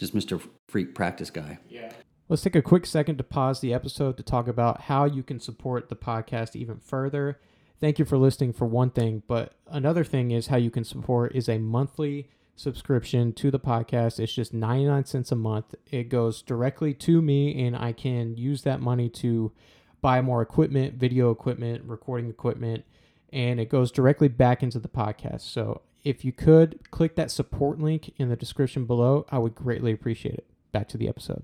just mr freak practice guy yeah. Let's take a quick second to pause the episode to talk about how you can support the podcast even further. Thank you for listening for one thing, but another thing is how you can support is a monthly subscription to the podcast. It's just 99 cents a month. It goes directly to me and I can use that money to buy more equipment, video equipment, recording equipment, and it goes directly back into the podcast. So, if you could click that support link in the description below, I would greatly appreciate it. Back to the episode.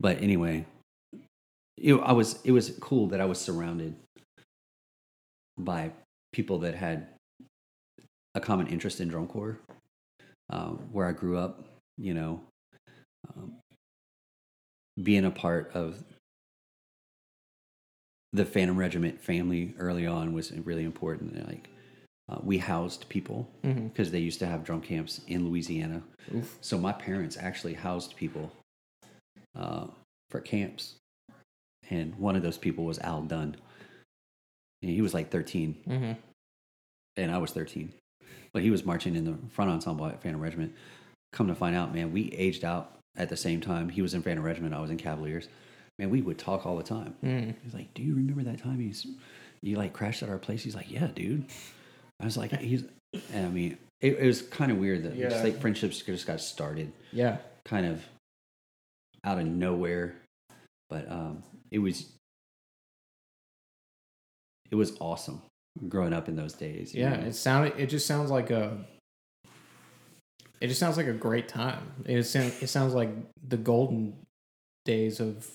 But anyway, you know, I was it was cool that I was surrounded by people that had a common interest in drum corps, um, where I grew up. You know, um, being a part of the Phantom Regiment family early on was really important. Like, uh, we housed people Mm-hmm. because they used to have drum camps in Louisiana. Oof. So my parents actually housed people uh, for camps, and one of those people was Al Dunn. And he was like 13, Mm-hmm. and I was 13, but he was marching in the front ensemble at Phantom Regiment. Come to find out, man, we aged out at the same time. He was in Phantom Regiment, I was in Cavaliers. Man, we would talk all the time. Mm. He's like, "Do you remember that time he's you like crashed at our place?" He's like, "Yeah, dude." I was like, "He's," and I mean, it, it was kind of weird that just like friendships just got started Yeah. kind of out of nowhere, but um, it was it was awesome growing up in those days. Yeah. know? It sounded. It just sounds like a. It just sounds like a great time. It sounds. It sounds like the golden days of.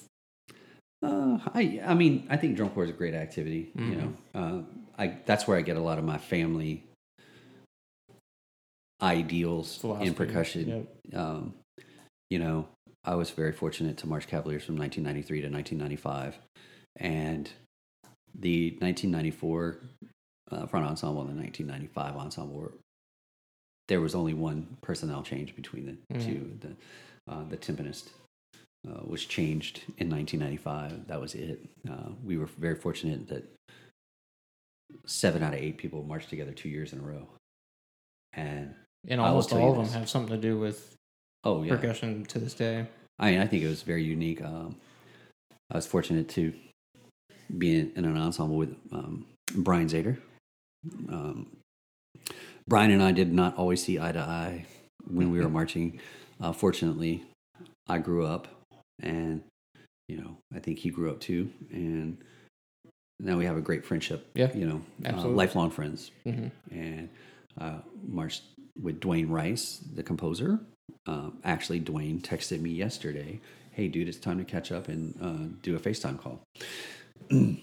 Uh, I I mean I think drum corps is a great activity. You Mhm. know, uh, I that's where I get a lot of my family ideals Philosophy. in percussion. Yep. Um, you know, I was very fortunate to march Cavaliers from 1993 to 1995, and the 1994 uh, front ensemble and the 1995 ensemble were. There was only one personnel change between the Mhm. two. The uh, the timpanist uh, was changed in 1995. That was it. Uh, we were very fortunate that seven out of eight people marched together two years in a row, and And almost all of them have something to do with oh yeah, percussion to this day. I mean, I think it was very unique. Um, I was fortunate to be in, in an ensemble with um, Brian Zator. Um, Brian and I did not always see eye to eye when we were marching. Uh, fortunately, I grew up, and you know, I think he grew up too, and now we have a great friendship. Yeah, you know, uh, lifelong friends hmm and uh, marched with Dwayne Rice, the composer. Um, actually, Dwayne texted me yesterday, "Hey, dude, it's time to catch up and uh, do a FaceTime call."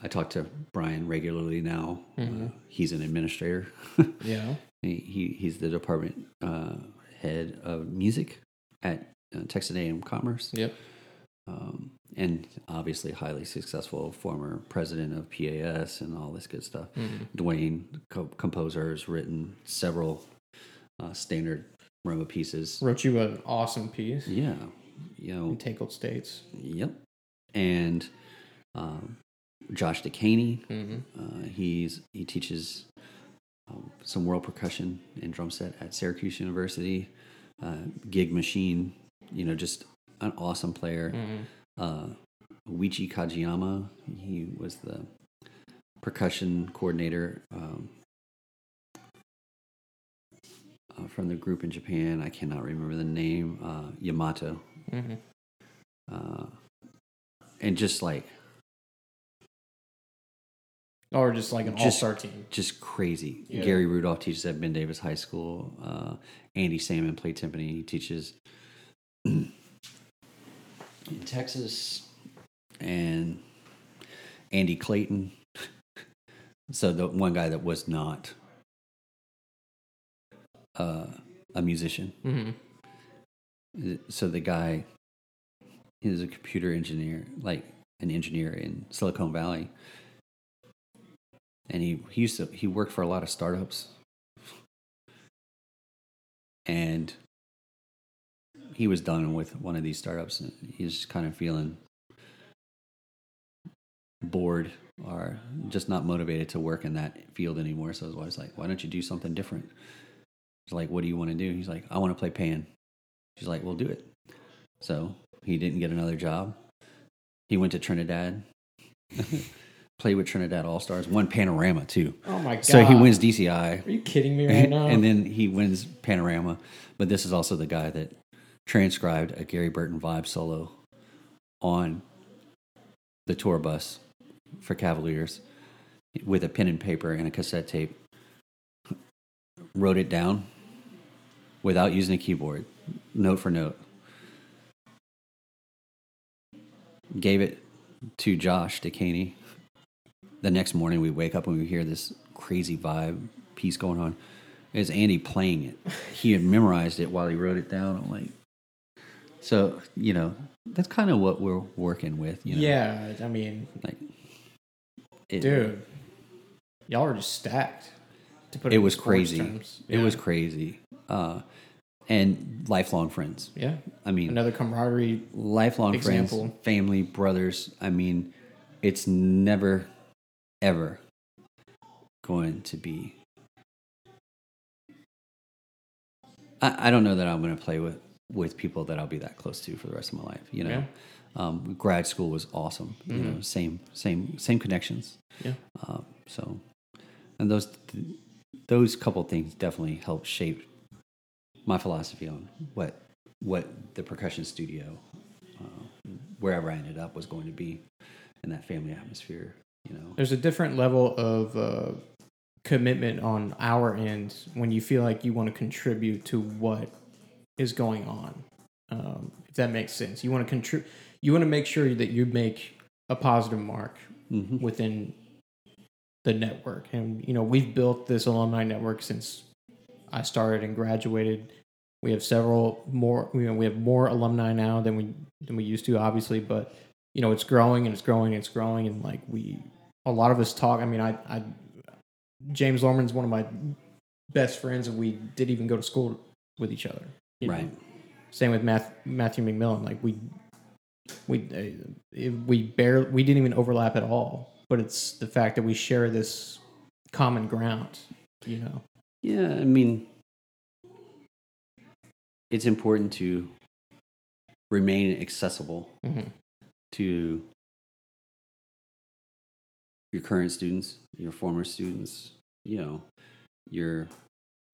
uh, I talk to Brian regularly now. Mhm. Uh, he's an administrator. Yeah. he, he he's the department uh, head of music at uh, Texas A&M Commerce Yep. um, and obviously highly successful former president of PAS and all this good stuff. Mhm. Dwayne, co- composer, has written several uh, standard Roma pieces. Wrote you an awesome piece. Yeah, you know, In Tangled States. yep. And um, Josh Dekaney, hmm uh, he's he teaches um, some world percussion and drum set at Syracuse University. Uh, Gig Machine, you know, just an awesome player. hmm uh, Uichi Kajiyama. He was the percussion coordinator um, uh, from the group in Japan. I cannot remember the name. Uh, Yamato. hmm Uh, and just like Or just like an all Just- star team. just crazy. Yeah. Gary Rudolph teaches at Ben Davis High School. Uh, Andy Salmon played timpani. He teaches in Texas, and Andy Clayton. So the one guy that was not uh, a musician. hmm So the guy is a computer engineer, like an engineer in Silicon Valley, and he he used to he worked for a lot of startups, and he was done with one of these startups, and he's kind of feeling bored or just not motivated to work in that field anymore. So his wife's like, "Why don't you do something different?" He's like, "What do you want to do?" He's like, "I want to play pan." She's like, we'll do it." So he didn't get another job. He went to Trinidad, played with Trinidad All Stars, won Panorama too. Oh my god! So he wins DCI, Are you kidding me right now? and then he wins Panorama. But this is also the guy that transcribed a Gary Burton vibe solo on the tour bus for Cavaliers with a pen and paper and a cassette tape. Wrote it down without using a keyboard, note for note. Gave it to Josh Dekaney. The next morning, we wake up and we hear this crazy vibe piece going on. It's Andy playing it. He had memorized it while he wrote it down. I'm like, so you know, that's kind of what we're working with. You know? yeah, I mean, like, it, dude, y'all are just stacked. To put it in was crazy. terms. It was crazy, uh, and lifelong friends. Yeah, I mean, another camaraderie. lifelong Example. friends, family, brothers. I mean, it's never, ever going to be. I, I don't know that I'm going to play with with people that I'll be that close to for the rest of my life. You know, Yeah. um, grad school was awesome. You know, same same same connections. Yeah. Um, so, and those those couple things definitely helped shape my philosophy on what what the percussion studio, uh, wherever I ended up, was going to be in that family atmosphere. You know, There's a different level of uh, commitment on our end when you feel like you want to contribute to what is going on. Um, if that makes sense, you want to contribute. You want to make sure that you make a positive mark hmm within the network. And you know, we've built this alumni network since I started and graduated. We have several more. You know, we have more alumni now than we than we used to, obviously. But you know, it's growing and it's growing and it's growing. And like we, a lot of us talk. I mean, I, I James Lorman's one of my best friends, and we did even go to school with each other. you know. right. Same with Math, Matthew McMillan. Like we, we, uh, we barely, we didn't even overlap at all. But it's the fact that we share this common ground. You know. Yeah, I mean, it's important to remain accessible Mm-hmm. To your current students, your former students, you know, your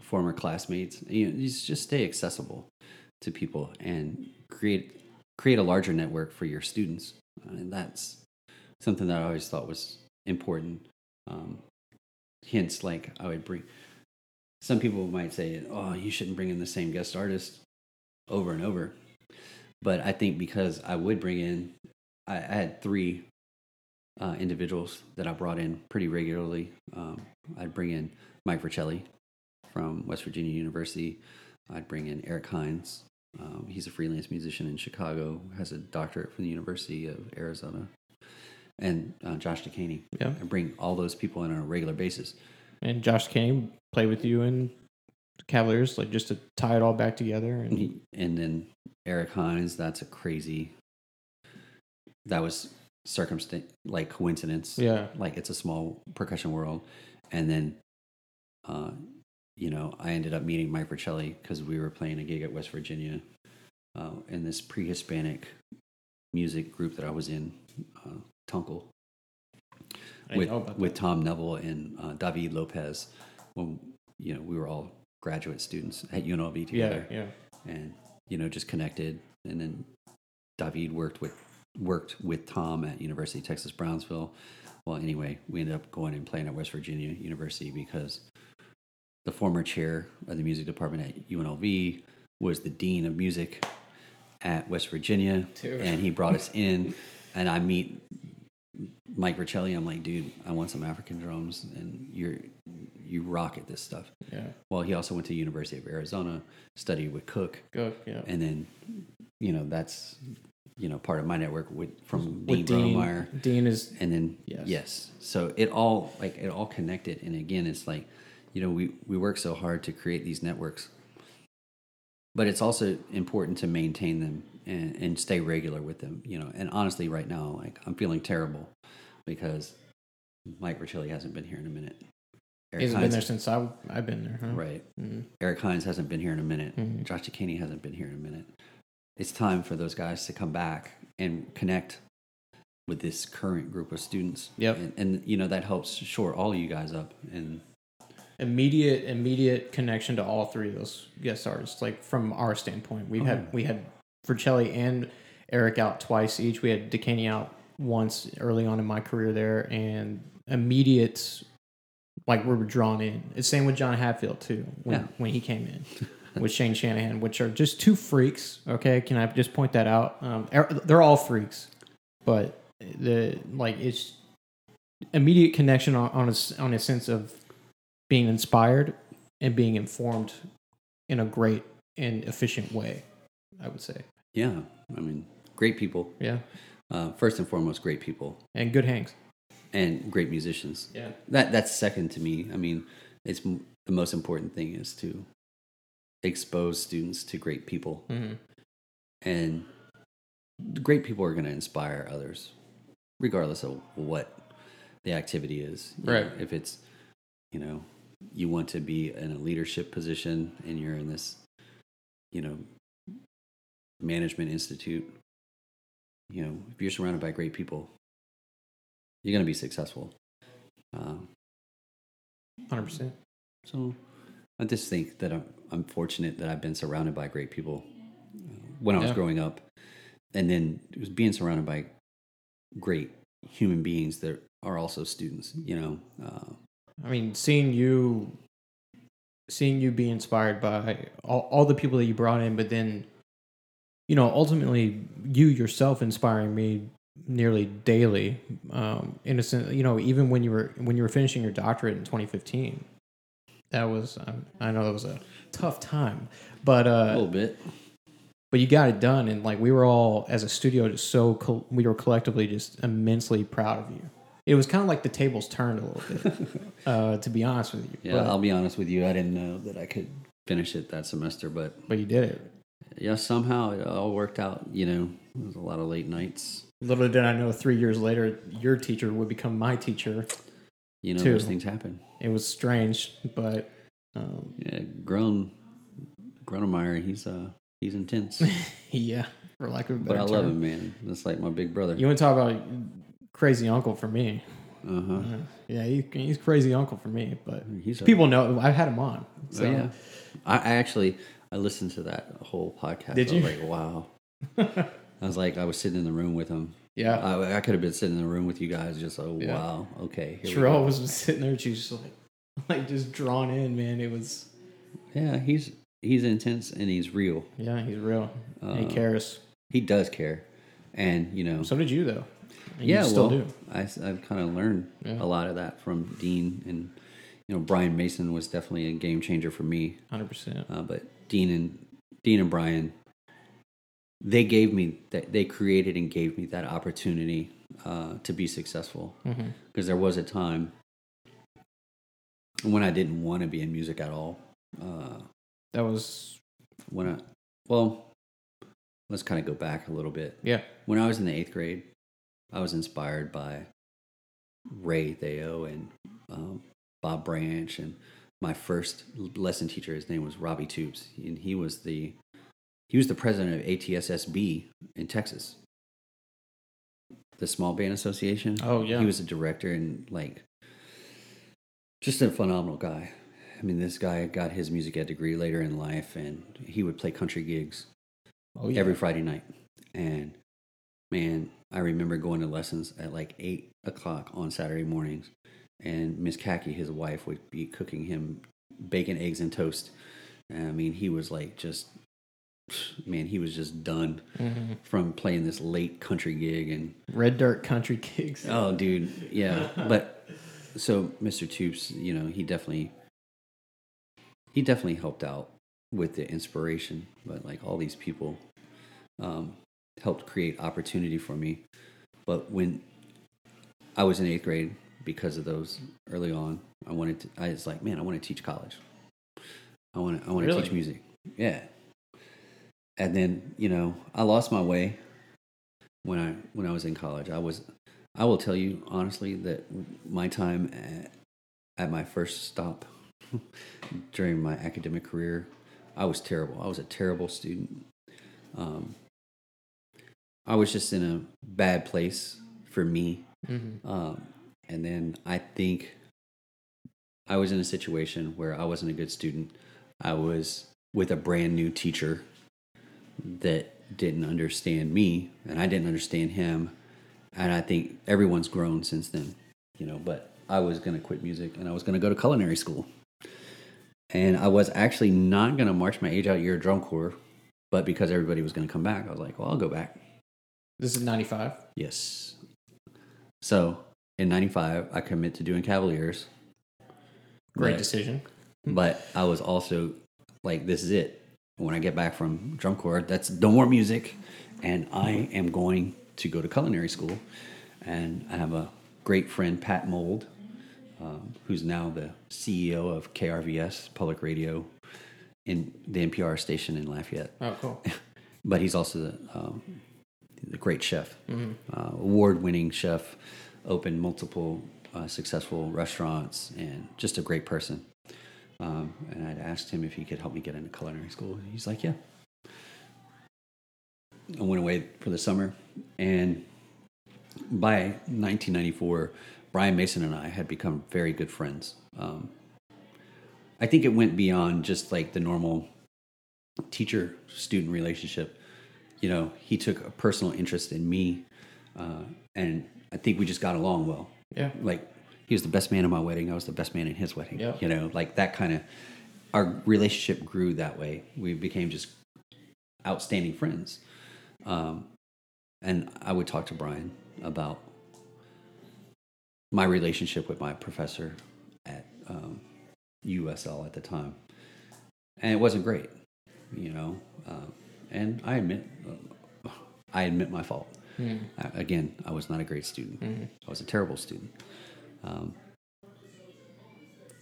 former classmates. You know, just stay accessible to people and create create a larger network for your students. And that's something that I always thought was important. Um, hence, like I would bring. Some people might say, "Oh, you shouldn't bring in the same guest artist over and over." But I think because I would bring in, I, I had three uh, individuals that I brought in pretty regularly. Um, I'd bring in Mike Vercelli from West Virginia University. I'd bring in Eric Hines. Um, he's a freelance musician in Chicago, has a doctorate from the University of Arizona. And uh, Josh Dekaney. Yeah. I bring all those people in on a regular basis. And Josh Kane play with you in Cavaliers, like just to tie it all back together. And, And and then Eric Hines, that's a crazy. That was circumstance, like coincidence. yeah, Like it's a small percussion world, and then, uh, you know, I ended up meeting Mike Vercelli because we were playing a gig at West Virginia, uh, in this pre-Hispanic music group that I was in uh, Tunkel I with with Tom Neville and uh, David Lopez when you know we were all graduate students at UNLV together, Yeah, yeah. and you know just connected. And then David worked with worked with Tom at University of Texas Brownsville. Well, anyway, we ended up going and playing at West Virginia University because the former chair of the music department at UNLV was the dean of music at West Virginia, Dude. and he brought us in. And I meet Mike Vercelli. I'm like, dude, I want some African drums, and you're you rock at this stuff. Yeah. Well, he also went to University of Arizona, studied with Cook, Good. Yeah. and then you know that's you know part of my network with from Dean With Dean, Gronemeyer, Dean is and then Yes. yes. so it all like it all connected, and again, it's like you know we we work so hard to create these networks, but it's also important to maintain them and, and stay regular with them, you know. And honestly, right now, like I'm feeling terrible because Mike Vercelli hasn't been here in a minute. Eric he's been there since I I've been there. Huh? right. Mhm. Eric Hines hasn't been here in a minute. Mhm. Josh Dekaney hasn't been here in a minute. It's time for those guys to come back and connect with this current group of students. Yep. And, and you know, that helps shore all you guys up. And Immediate, immediate connection to all three of those guest artists. Like from our standpoint, we've oh, had Oh. we had Vercelli and Eric out twice each. We had Dekaney out once early on in my career there, and immediate, like we were drawn in. It's same with John Hadfield too when Yeah. when he came in. with Shane Shanahan, which are just two freaks. Okay, can I just point that out? Um, er- they're all freaks, but the like it's immediate connection on, on a on a sense of being inspired and being informed in a great and efficient way. I would say, yeah, I mean, great people. yeah, Uh, first and foremost, great people and good hangs. and great musicians. Yeah, That that's second to me. I mean, it's the most important thing is to expose students to great people hmm and great people are going to inspire others regardless of what the activity is You Right. know, if it's you know you want to be in a leadership position and you're in this you know management institute you know if you're surrounded by great people you're going to be successful um, hundred percent. so I just think that I'm, I'm fortunate that I've been surrounded by great people uh, when I was Yeah. growing up. And then it was being surrounded by great human beings that are also students, you know. Uh, I mean, seeing you, seeing you be inspired by all, all the people that you brought in, but then, you know, ultimately you yourself inspiring me nearly daily. Um, in a sense, you know, even when you were when you were finishing your doctorate in 2015, that was um, I know that was a tough time, but a uh, little bit. but you got it done, and like we were all as a studio just so col- we were collectively just immensely proud of you. It was kind of like the tables turned a little bit, uh, to be honest with you. Yeah, but, I'll be honest with you. I didn't know that I could finish it that semester, but but you did it. yeah, somehow it all worked out. You know, it was a lot of late nights. Little did I know, three years later, your teacher would become my teacher. You know, Two. those things happen. It was strange, but um, Yeah, grown, Gronemeyer, he's uh, he's intense, yeah, for lack of a but better I love term. him, man. That's like my big brother. You want to talk about crazy uncle for me? Uh huh. Uh, yeah, he, he's crazy uncle for me. But He's a, people know I've had him on. Oh, yeah. I, I actually I listened to that whole podcast. Did I you? was like, wow. I was like, I was sitting in the room with him. Yeah. I, I could have been sitting in the room with you guys, just oh Yeah. wow, okay. Terrell was sitting there, she's just like, like just drawn in, man. It was, Yeah, he's he's intense and he's real. yeah, he's real. And he Uh, cares. He does care, and you know, So did you, though. And yeah, you still well, do. I I've kind of learned Yeah. a lot of that from Dean, and you know, Brian Mason was definitely a game changer for me. Hundred percent. Uh, but Dean and Dean and Brian, they gave me that they created and gave me that opportunity uh, to be successful Mm-hmm. because there was a time when I didn't want to be in music at all. Uh, That was, when I well, let's kind of go back a little bit. yeah, When I was in the eighth grade, I was inspired by Ray Theo and um, Bob Branch, and my first lesson teacher, his name was Robbie Tubes, and he was the he was the president of ATSSB in Texas. the Small Band Association. Oh, yeah. he was a director and like just a phenomenal guy. I mean, this guy got his music ed degree later in life, and he would play country gigs Oh yeah. every Friday night. And man, I remember going to lessons at like eight o'clock on Saturday mornings, and Miss Khaki, his wife, would be cooking him bacon, eggs, and toast. I mean, he was like just, man, he was just done Mhm. from playing this late country gig and Red Dirt Country Gigs. Oh, dude, yeah. But so Mr. Toops, you know, he definitely he definitely helped out with the inspiration. But like all these people um, helped create opportunity for me. But when I was in eighth grade, because of those early on, I wanted to. I was like, man, I want to teach college. I want to. I want to Really? teach music. Yeah. And then you know, I lost my way when I when I was in college. I was I will tell you honestly that my time at, at my first stop during my academic career, I was terrible. I was a terrible student. Um, I was just in a bad place for me. Mhm. Um, and then I think I was in a situation where I wasn't a good student. I was with a brand new teacher that didn't understand me, and I didn't understand him. And I think everyone's grown since then, you know. But I was going to quit music and I was going to go to culinary school. And I was actually not going to march my age out year drum corps, but because everybody was going to come back, I was like, well, I'll go back. This is '95. Yes. So in '95, I commit to doing Cavaliers. Great But- decision. But I was also like, this is it. When I get back from drum corps, that's no more music, and I am going to go to culinary school. And I have a great friend, Pat Mould, um, who's now the CEO of KRVS Public Radio in the NPR station in Lafayette. Oh, cool. But he's also the, um, the great chef, Mhm. uh, award-winning chef, opened multiple uh, successful restaurants, and just a great person. Um, and I'd asked him if he could help me get into culinary school. He's like, "Yeah." I went away for the summer, and by 1994, Brian Mason and I had become very good friends. Um, I think it went beyond just like the normal teacher-student relationship you know, he took a personal interest in me, uh, and I think we just got along well. Yeah. Like he was the best man in my wedding, I was the best man in his wedding. Yeah. You know, like that kind of our relationship grew that way. We became just outstanding friends. Um, and I would talk to Brian about my relationship with my professor at um, USL at the time, and it wasn't great, you know. Uh, and I admit, uh, I admit my fault. Mhm. Uh, again, I was not a great student. Mhm. I was a terrible student. Um,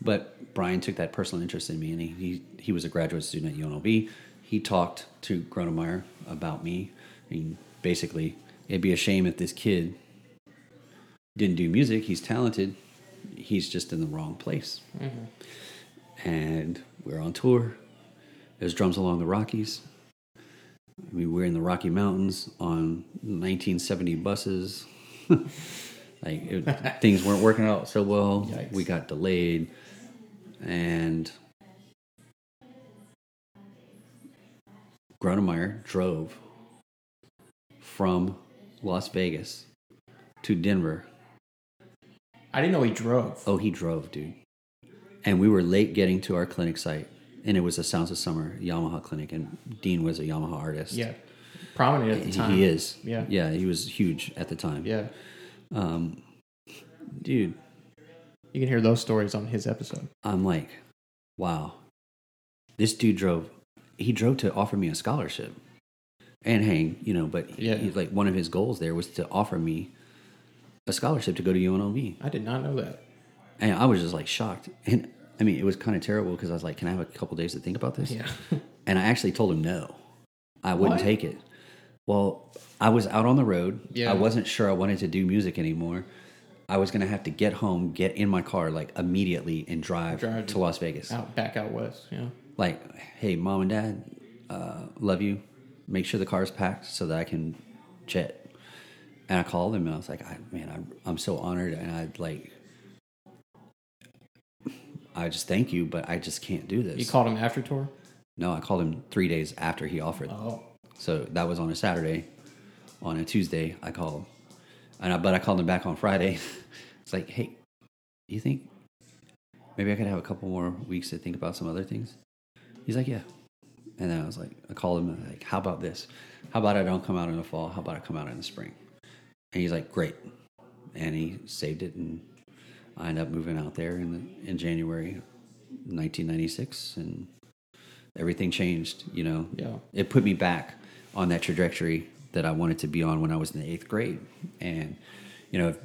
but Brian took that personal interest in me, and he, he, he was a graduate student at UNLV. He talked to Gronemeyer about me. And basically, it'd be a shame if this kid didn't do music. He's talented. He's just in the wrong place. Mhm. And we're on tour. There's drums along the Rockies. I mean, we're in the Rocky Mountains on 1970 buses. like it, things weren't working out so well. Yikes. We got delayed, and Gronemeyer drove from Las Vegas to Denver. I didn't know he drove. Oh, he drove, dude. And we were late getting to our clinic site, and it was a Sounds of Summer Yamaha clinic, and Dean was a Yamaha artist. Yeah. Prominent at the He- time. He is. Yeah. Yeah, he was huge at the time. Yeah. Um, dude, You can hear those stories on his episode. I'm like, wow. This dude drove. He drove to offer me a scholarship and hang, you know. But Yeah. he, like one of his goals there was to offer me a scholarship to go to UNLV, I did not know that. and I was just like shocked. And I mean, it was kind of terrible because I was like, "Can I have a couple days to think about this?" Yeah. And I actually told him no, I wouldn't What? take it. Well, I was out on the road. Yeah. I wasn't sure I wanted to do music anymore. I was gonna have to get home, get in my car like immediately, and drive, Drive. to Las Vegas. out back out west. Yeah. Like, hey, mom and dad, uh, love you. Make sure the car's packed so that I can jet. and I called him and I was like, I, man, I'm, I'm so honored and I'd like, I just thank you, but I just can't do this. You called him after tour? no, I called him three days after he offered. Oh. So that was on a Saturday. On a Tuesday, I called, and I, but I called him back on Friday. it's like, hey, do you think maybe I could have a couple more weeks to think about some other things? He's like, yeah. And then I was like, I called him and like, how about this? How about I don't come out in the fall? How about I come out in the spring? And he's like, great. And he saved it, and I ended up moving out there in in January, 1996, and everything changed. You know, Yeah. it put me back on that trajectory that I wanted to be on when I was in the eighth grade. And, you know, if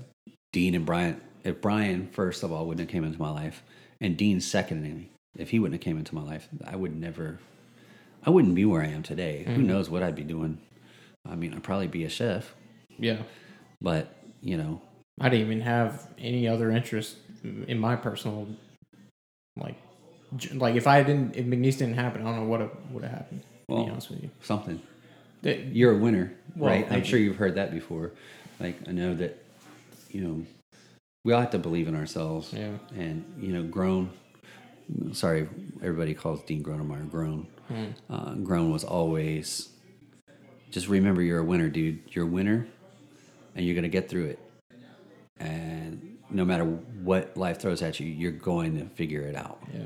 Dean and Brian, if Brian, first of all, wouldn't have came into my life, and Dean seconding me, if he wouldn't have came into my life, I would never, I wouldn't be where I am today. Who mm-hmm. knows what I'd be doing? I mean, I'd probably be a chef, Yeah. but, you know, I didn't even have any other interest in my personal, like, like if I didn't, if McNeese didn't happen, I don't know what would have happened. to Well, be honest with you, something. You're a winner, Well, right? I'm sure you. you've heard that before. Like, I know that, you know, we all have to believe in ourselves. yeah, and you know grown sorry everybody calls dean gronemeyer grown Mm. uh, grown was always just remember you're a winner dude you're a winner and you're going to get through it and no matter what life throws at you you're going to figure it out yeah.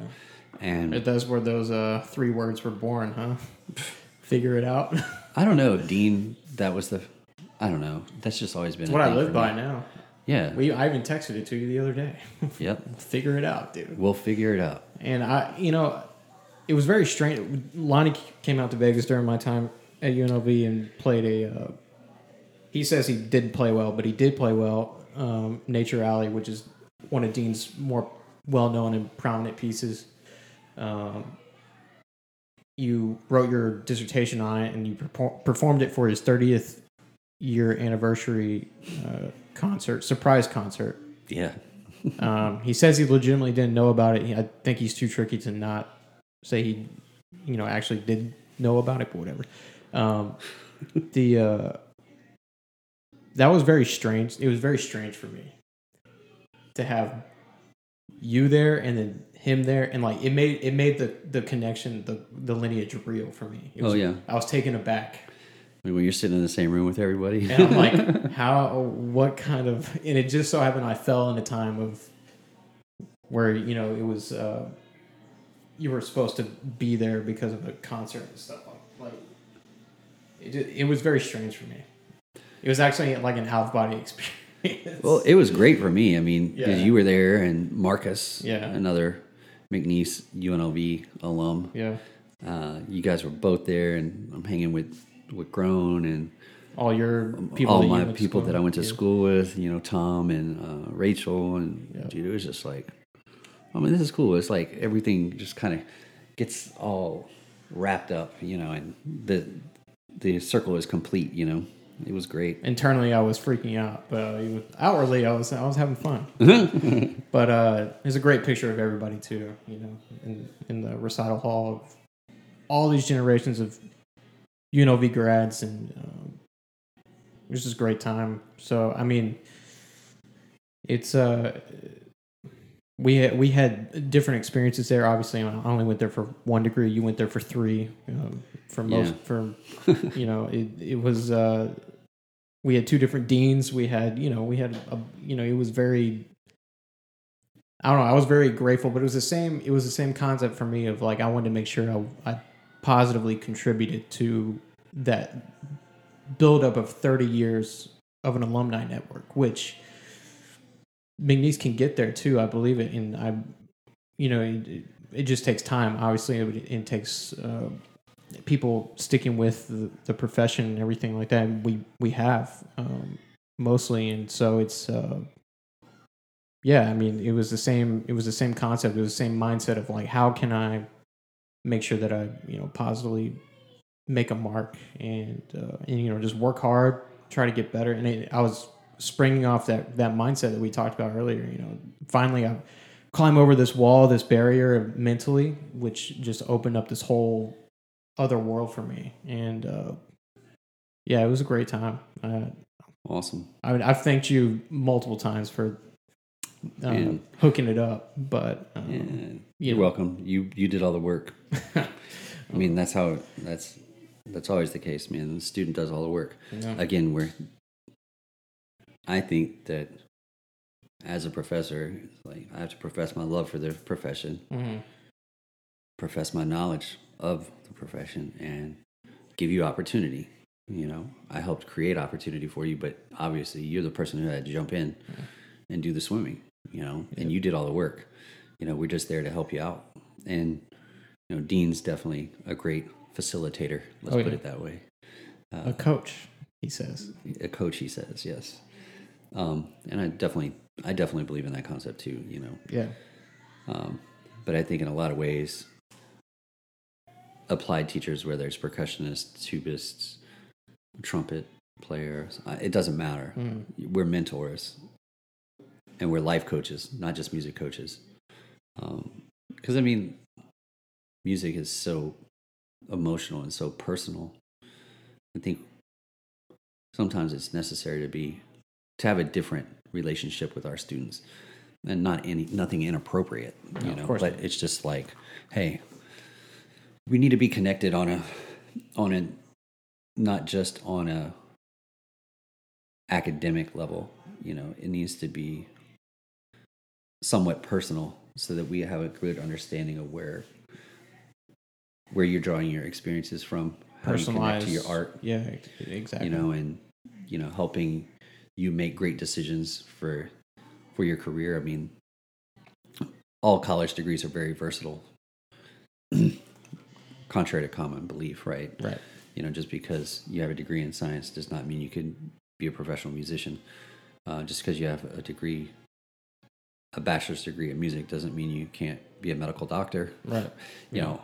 and That's where those uh, three words were born, huh? Figure it out. i don't know dean that was the i don't know that's just always been what I live by me. now. yeah We, I even texted it to you the other day. yep Figure it out, dude. we'll figure it out And I, you know, it was very strange. Lonny came out to Vegas during my time at UNLV and played a. Uh, he says he didn't play well, but he did play well. Um, Nature Alley, which is one of Dean's more well-known and prominent pieces. Um, you wrote your dissertation on it, and you perfor- performed it for his 30th year anniversary uh, concert, surprise concert. yeah Um, he says he legitimately didn't know about it. I think he's too tricky to not say he, you know, actually did know about it, but whatever. Um, the uh, that was very strange. It was very strange for me to have you there and then him there, and like it made it made the the connection, the the lineage real for me. It was, Oh, yeah. I was taken aback. I mean, when you're sitting in the same room with everybody And I'm like, how, what kind of, and it just so happened I fell in a time of where, you know, it was, uh, you were supposed to be there because of a concert and stuff. Like, it, it was very strange for me. It was actually like an out of body experience. Well, it was great for me. I mean, because Yeah. you were there and Marcus, Yeah. another McNeese UNLV alum. yeah. Uh, you guys were both there, and I'm hanging with with Grown and All your people, all my people that I went to school with. You know, Tom and uh, Rachel, and Yeah. dude, it was just like, I mean, this is cool. It's like everything just kind of gets all wrapped up, you know, and the the circle is complete. You know, it was great. Internally, I was freaking out, but uh, was- outwardly, I was I was having fun. but uh, there's a great picture of everybody too. You know, in in the recital hall of all these generations of UNLV grads, and um, it was just a great time. So I mean, it's uh. We had, we had different experiences there. Obviously, I only went there for one degree. You went there for three. Um, for most, Yeah. for you know, it it was uh, we had two different deans. We had, you know, we had, a, you know, it was very, I don't know, I was very grateful, but it was the same, it was the same concept for me of like, I wanted to make sure I, I positively contributed to that buildup of 30 years of an alumni network, which McNeese can get there too. I believe it. And I, you know, it, it just takes time. Obviously, it, it takes, uh, people sticking with the, the profession and everything like that. We we have um, mostly, and so it's uh, yeah. I mean, it was the same. It was the same concept. It was the same mindset of like, how can I make sure that I you know positively make a mark and uh, and you know just work hard, try to get better. And it, I was springing off that that mindset that we talked about earlier. You know, finally I climb over this wall, this barrier mentally, which just opened up this whole other world for me. And uh, yeah, it was a great time. Uh, Awesome. I mean, I've thanked you multiple times for Man. hooking it up, but um, Yeah. you You're know. welcome. You you did all the work. I mean, that's how that's that's always the case, man. The student does all the work. Yeah. Again, we're I think that as a professor, it's like I have to profess my love for the profession, Mhm. profess my knowledge of the profession, and give you opportunity. You know, I helped create opportunity for you, but obviously you're the person who had to jump in and do the swimming. You know, and you did all the work. You know, we're just there to help you out. And you know, Dean's definitely a great facilitator. Let's Oh, put it that way. a coach, he says. a coach he says yes um, and i definitely i definitely believe in that concept too you know. Yeah. um, but i think in a lot of ways applied teachers whether it's percussionists tubists trumpet players uh, it doesn't matter. Mm. we're mentors. And we're life coaches not just music coaches. Because i mean music is so emotional and so personal. I think sometimes it's necessary to be to have a different relationship with our students and not any nothing inappropriate you No, know but not. it's just like hey we need to be connected on a on a not just on a academic level you know it needs to be somewhat personal so that we have a good understanding of where where you're drawing your experiences from how you connect Personalized to your art Yeah, exactly. you know and you know helping you make great decisions for for your career. I mean all college degrees are very versatile. Contrary to common belief right? Right. you know just because you have a degree in science does not mean you could be a professional musician. Uh, just because you have a degree a bachelor's degree in music doesn't mean you can't be a medical doctor. Right. you know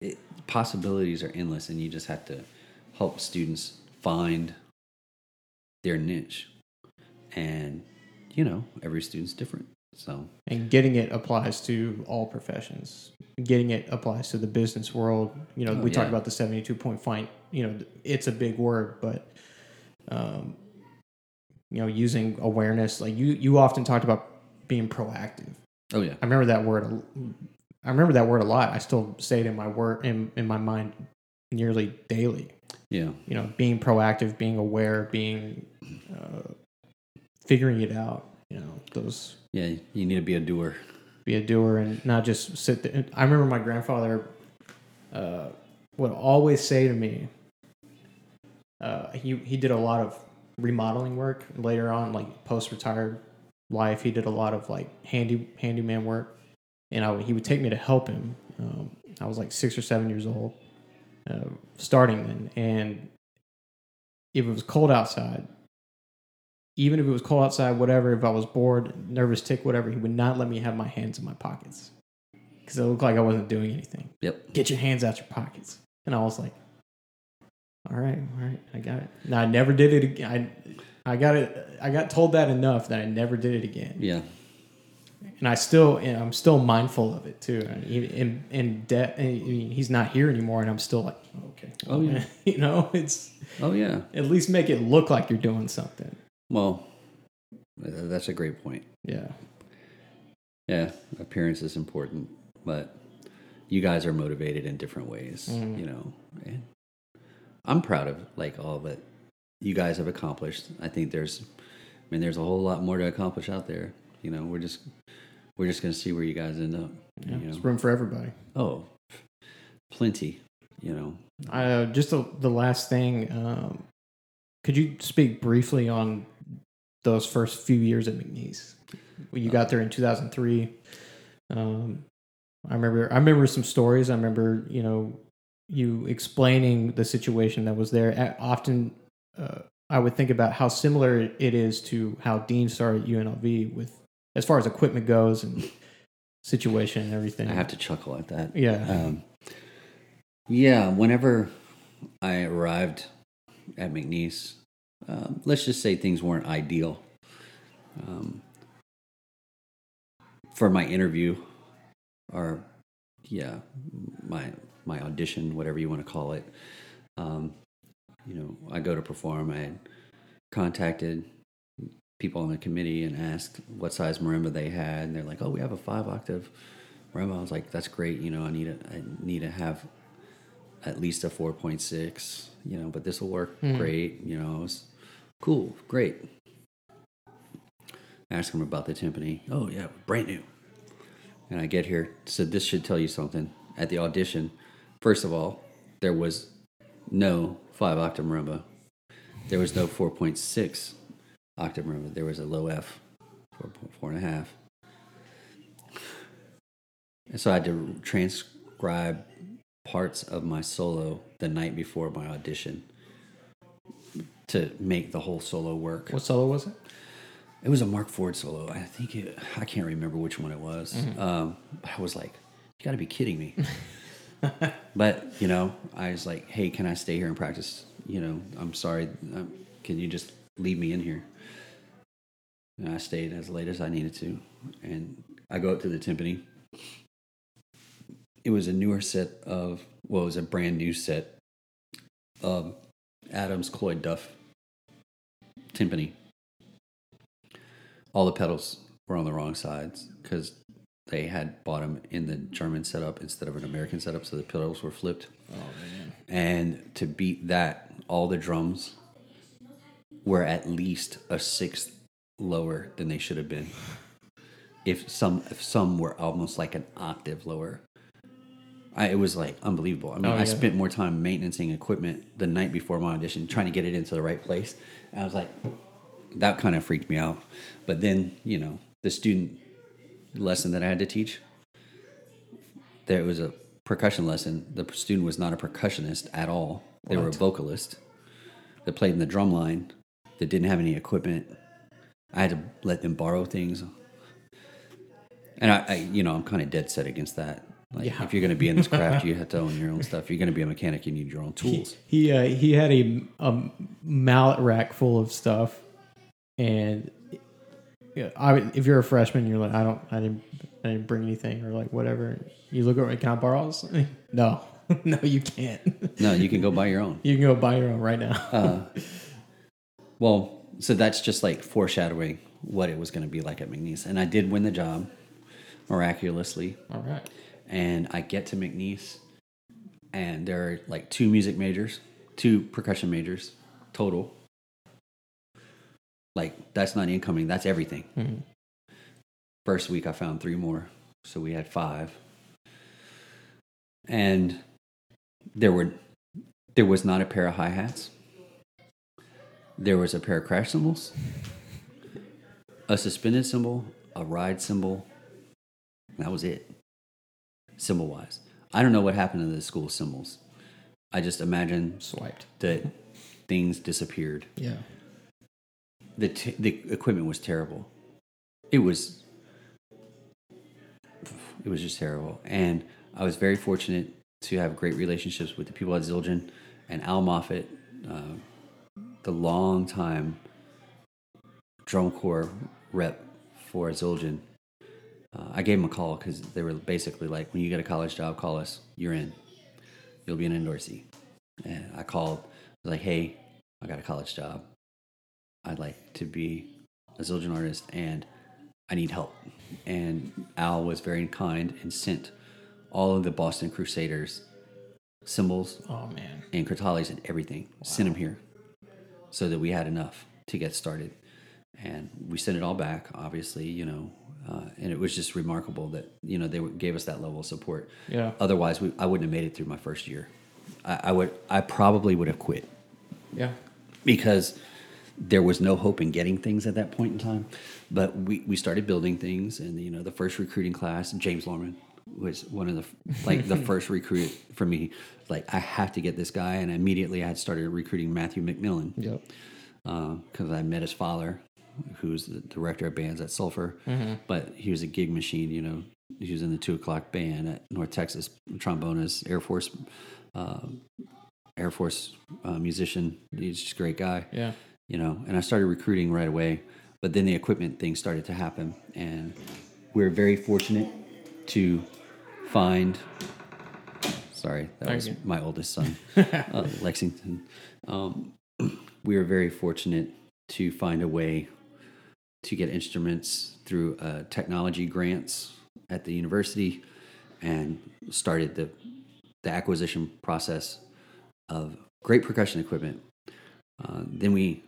it, possibilities are endless and you just have to help students find their niche and you know every student's different so And getting it applies to all professions. Getting it applies to the business world. You know, Oh, we talk about the 72 point fight. You know, it's a big word, but, um, you know, using awareness, like you, you often talked about being proactive. oh yeah I remember that word. I remember that word a lot. I still say it in my word in, in my mind nearly daily. yeah You know, being proactive, being aware, being uh, figuring it out. You know, those yeah you need to be a doer be a doer and not just sit there. I remember my grandfather uh, would always say to me, uh, he, he did a lot of remodeling work later on, like post retired life. He did a lot of like handy handyman work, and I, would- he would take me to help him. Um, I was like six or seven years old, uh, starting then, and if it was cold outside, even if it was cold outside, whatever, if I was bored, nervous tick, whatever, he would not let me have my hands in my pockets because it looked like I wasn't doing anything. yep Get your hands out your pockets. And I was like, all right, all right, I got it. Now I never did it again. I, I got it. I got told that enough that I never did it again. yeah And I still, and I'm still mindful of it too. And in debt, I mean, he's not here anymore, and I'm still like, okay, Oh, yeah. you know, it's oh yeah at least make it look like you're doing something. Well that's a great point Yeah. yeah appearance is important but you guys are motivated in different ways Mm. you know and i'm proud of like all that you guys have accomplished i think there's i mean there's a whole lot more to accomplish out there you know we're just we're just going to see where you guys end up Yeah, you know? There's room for everybody. oh plenty you know Uh, just the, the last thing, um, could you speak briefly on those first few years at McNeese? When you got there in 2003, um, I remember I remember some stories. I remember you know you explaining the situation that was there. Often, uh, I would think about how similar it is to how Dean started UNLV with as far as equipment goes and situation and everything. i have to chuckle at that yeah, Um, yeah, whenever I arrived at McNeese, um, let's just say things weren't ideal. Um, for my interview, or yeah, my my audition, whatever you want to call it, um, you know, I go to perform. I contacted people on the committee and asked what size marimba they had, and they're like, "Oh, we have a five octave marimba." I was like, "That's great. You know, I need a, I need to have at least a four point six. You know, but this will work Mhm. great. You know, it's cool, great." Ask him about the timpani. Oh yeah, brand new. And I get here, so this should tell you something. At the audition, first of all, there was no five octave marimba. There was no four point six octave marimba. There was a low F, four point four and a half. And so I had to transcribe parts of my solo the night before my audition to make the whole solo work. What solo was it? It was a Mark Ford solo. I think it, I can't remember which one it was. Um, but I was like, "You got to be kidding me!" but you know, I was like, "Hey, can I stay here and practice?" You know, I'm sorry. Um, can you just leave me in here? And I stayed as late as I needed to, and I go up to the timpani. It was a newer set of, well, it was a brand new set of Adams Cloyd Duff timpani all the pedals were on the wrong sides because they had bought them in the German setup instead of an American setup, so the pedals were flipped. Oh man. And to beat that, all the drums were at least a sixth lower than they should have been. If some, if some were almost like an octave lower. I, it was like unbelievable. I mean, Oh, I spent more time maintaining equipment the night before my audition, trying to get it into the right place. And I was like, that kind of freaked me out. But then, you know, the student lesson that I had to teach, there was a percussion lesson. The student was not a percussionist at all. They were a vocalist that played in the drum line that didn't have any equipment. I had to let them borrow things. And I, I you know, I'm kind of dead set against that. Like, Yeah. if you're going to be in this craft, you have to own your own stuff. If you're going to be a mechanic, you need your own tools. he, uh, he had a, a mallet rack full of stuff, and yeah, I, if you're a freshman, you're like, I don't, I didn't, I didn't bring anything or like whatever. You look over, can I borrow? No, no, you can't. No, you can go buy your own. You can go buy your own right now. Uh, well, so that's just like foreshadowing what it was going to be like at McNeese. And I did win the job miraculously. All right. And I get to McNeese, and there are like two music majors, two percussion majors total. Like, that's not incoming, that's everything. Mhm. First week, I found three more. So we had five. And there were there was not a pair of hi-hats. There was a pair of crash cymbals, a suspended cymbal, a ride cymbal. That was it. Cymbal wise. I don't know what happened to the school cymbals. I just imagine Swiped. that things disappeared. Yeah. The t- the equipment was terrible. It was it was just terrible. And I was very fortunate to have great relationships with the people at Zildjian and Al Moffat, uh, the long time drum corps rep for Zildjian. Uh, I gave him a call because they were basically like, when you get a college job, call us. You're in. You'll be an endorsee. And I called. I was like, hey, I got a college job. I'd like to be a Zildjian artist and I need help. And Al was very kind and sent all of the Boston Crusaders cymbals Oh man. and Crotales and everything. Sent them here so that we had enough to get started. And we sent it all back, obviously, you know, uh, and it was just remarkable that, you know, they gave us that level of support. Yeah. Otherwise, we, I wouldn't have made it through my first year. I, I would, I probably would have quit Yeah. because there was no hope in getting things at that point in time. But we, we started building things, and you know, the first recruiting class, James Lorman was one of the like the first recruit for me. Like I have to get this guy, and immediately I had started recruiting Matthew McMillan Yep. because I met his father, who's the director of bands at Sulphur. But he was a gig machine, you know. He was in the two o'clock band at North Texas, trombonist, Air Force, uh, Air Force uh, musician. He's just a great guy Yeah. you know, and I started recruiting right away. But then the equipment thing started to happen, and we are very fortunate to find. Sorry, that Thank was you. my oldest son, uh, Lexington. Um, we were very fortunate to find a way to get instruments through uh, technology grants at the university and started the, the acquisition process of great percussion equipment. Uh, then we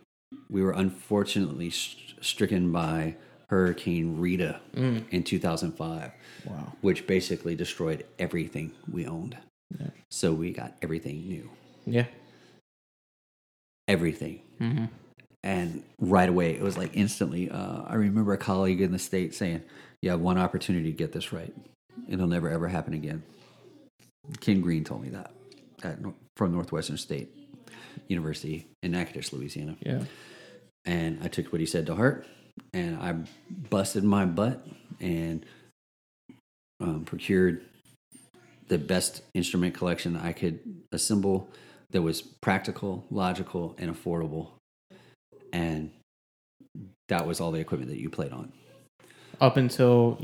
we were unfortunately st- stricken by Hurricane Rita Mm. in 2005, Wow. which basically destroyed everything we owned. Yeah. So we got everything new, Yeah. everything. Mm-hmm. And right away, it was like instantly. Uh, I remember a colleague in the state saying, "You have one opportunity to get this right. It'll never ever happen again." Ken Green told me that at, from Northwestern State University in Natchitoches, Louisiana. Yeah. And I took what he said to heart, and I busted my butt and um, procured the best instrument collection I could assemble that was practical, logical, and affordable. And that was all the equipment that you played on. Up until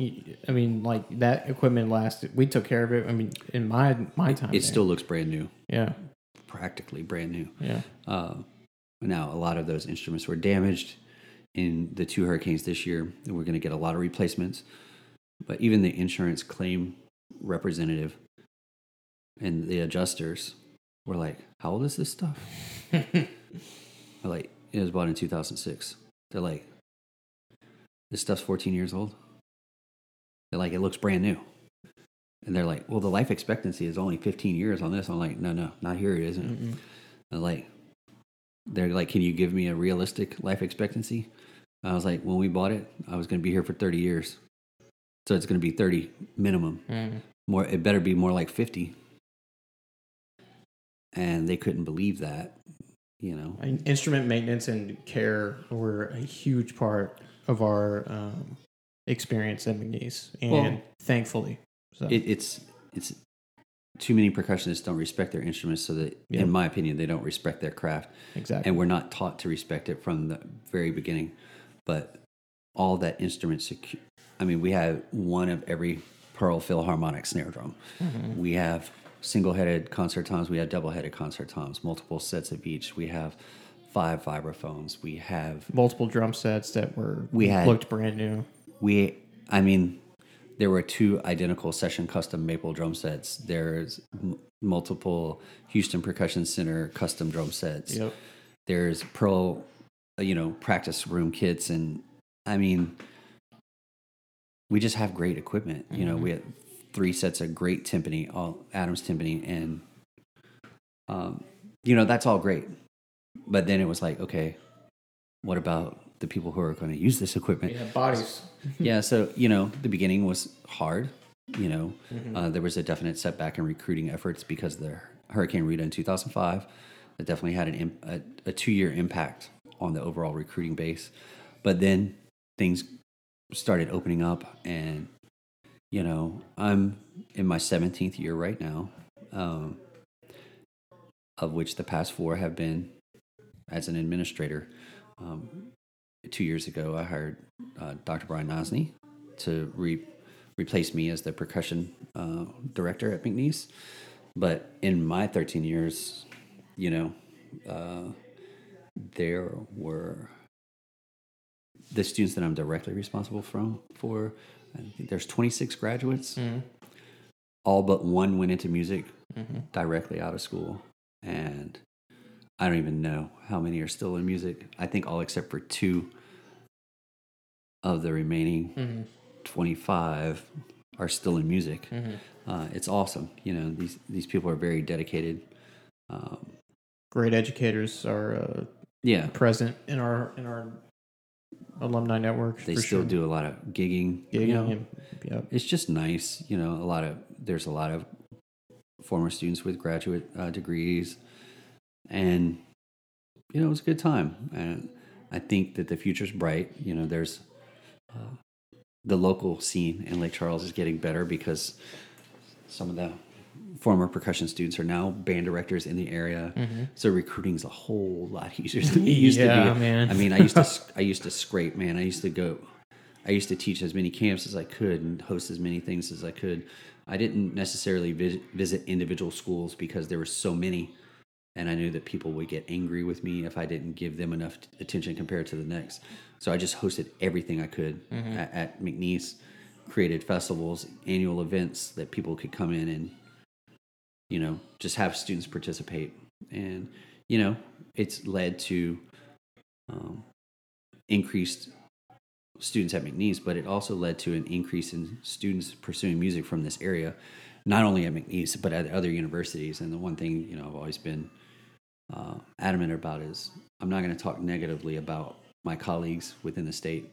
I mean, like that equipment lasted. We took care of it. I mean, in my my time, It there. still looks brand new, Yeah. practically brand new. Yeah. Uh, now, a lot of those instruments were damaged in the two hurricanes this year, and we're going to get a lot of replacements. But even the insurance claim representative and the adjusters were like, "How old is this stuff?" Like, "It was bought in 2006." They're like, "This stuff's 14 years old." They're like, "It looks brand new." And they're like, "Well, the life expectancy is only 15 years on this." I'm like, "No, no, not here. It isn't." And like, they're like, can you give me a realistic life expectancy? I was like, when we bought it, I was going to be here for 30 years. So it's going to be 30 minimum. Mm. More, it better be more like 50. And they couldn't believe that, you know. Instrument maintenance and care were a huge part of our um, experience at McNeese, and Well, thankfully, so It, it's it's too many percussionists don't respect their instruments, so that, Yeah. in my opinion, they don't respect their craft. exactly. and we're not taught to respect it from the very beginning. But all that instrument secu- I mean, we have one of every Pearl Philharmonic snare drum. Mm-hmm. We have single-headed concert toms. We have double-headed concert toms. Multiple sets of each. We have five vibraphones. We have Multiple drum sets that were We had- looked brand new. we. I mean, there were two identical session custom maple drum sets. There's m- multiple Houston Percussion Center custom drum sets. Yep. there's pro uh, you know practice room kits and i mean we just have great equipment you know we had three sets of great timpani all adams timpani and um, you know that's all great but then it was like okay what about the people who are going to use this equipment Yeah, bodies. yeah so you know the beginning was hard you know Mm-hmm. uh, there was a definite setback in recruiting efforts because of the hurricane rita in 2005 that definitely had an imp- a, a two-year impact on the overall recruiting base but then things started opening up and you know i'm in my 17th year right now um, of which the past four have been as an administrator. Um, two years ago i hired uh, dr brian nozny to re- replace me as the percussion uh, director at mcneese. But in my 13 years you know uh, there were the students that i'm directly responsible from for I think there's 26 graduates Mhm. all but one went into music Mhm. directly out of school and i don't even know how many are still in music i think all except for two of the remaining Mhm. 25 are still in music Mhm. uh, it's awesome you know these these people are very dedicated um, Great educators are uh, yeah present in our in our alumni network. they still sure. do a lot of gigging Gigging, you know yep. it's just nice you know a lot of there's a lot of former students with graduate uh, degrees and you know it's a good time and i think that the future's bright you know there's uh, the local scene in lake charles is getting better because some of the former percussion students are now band directors in the area mm-hmm. so recruiting's a whole lot easier than it used Yeah, to be man. i mean i used to i used to scrape man i used to go I used to teach as many camps as I could and host as many things as I could. I didn't necessarily vis- visit individual schools because there were so many, and I knew that people would get angry with me if I didn't give them enough attention compared to the next. So I just hosted everything I could mm-hmm. at, at McNeese, created festivals, annual events that people could come in and, you know, just have students participate. And, you know, it's led to um, increased students at McNeese, but it also led to an increase in students pursuing music from this area, not only at McNeese, but at other universities. And the one thing, you know, I've always been uh, adamant about is I'm not going to talk negatively about my colleagues within the state.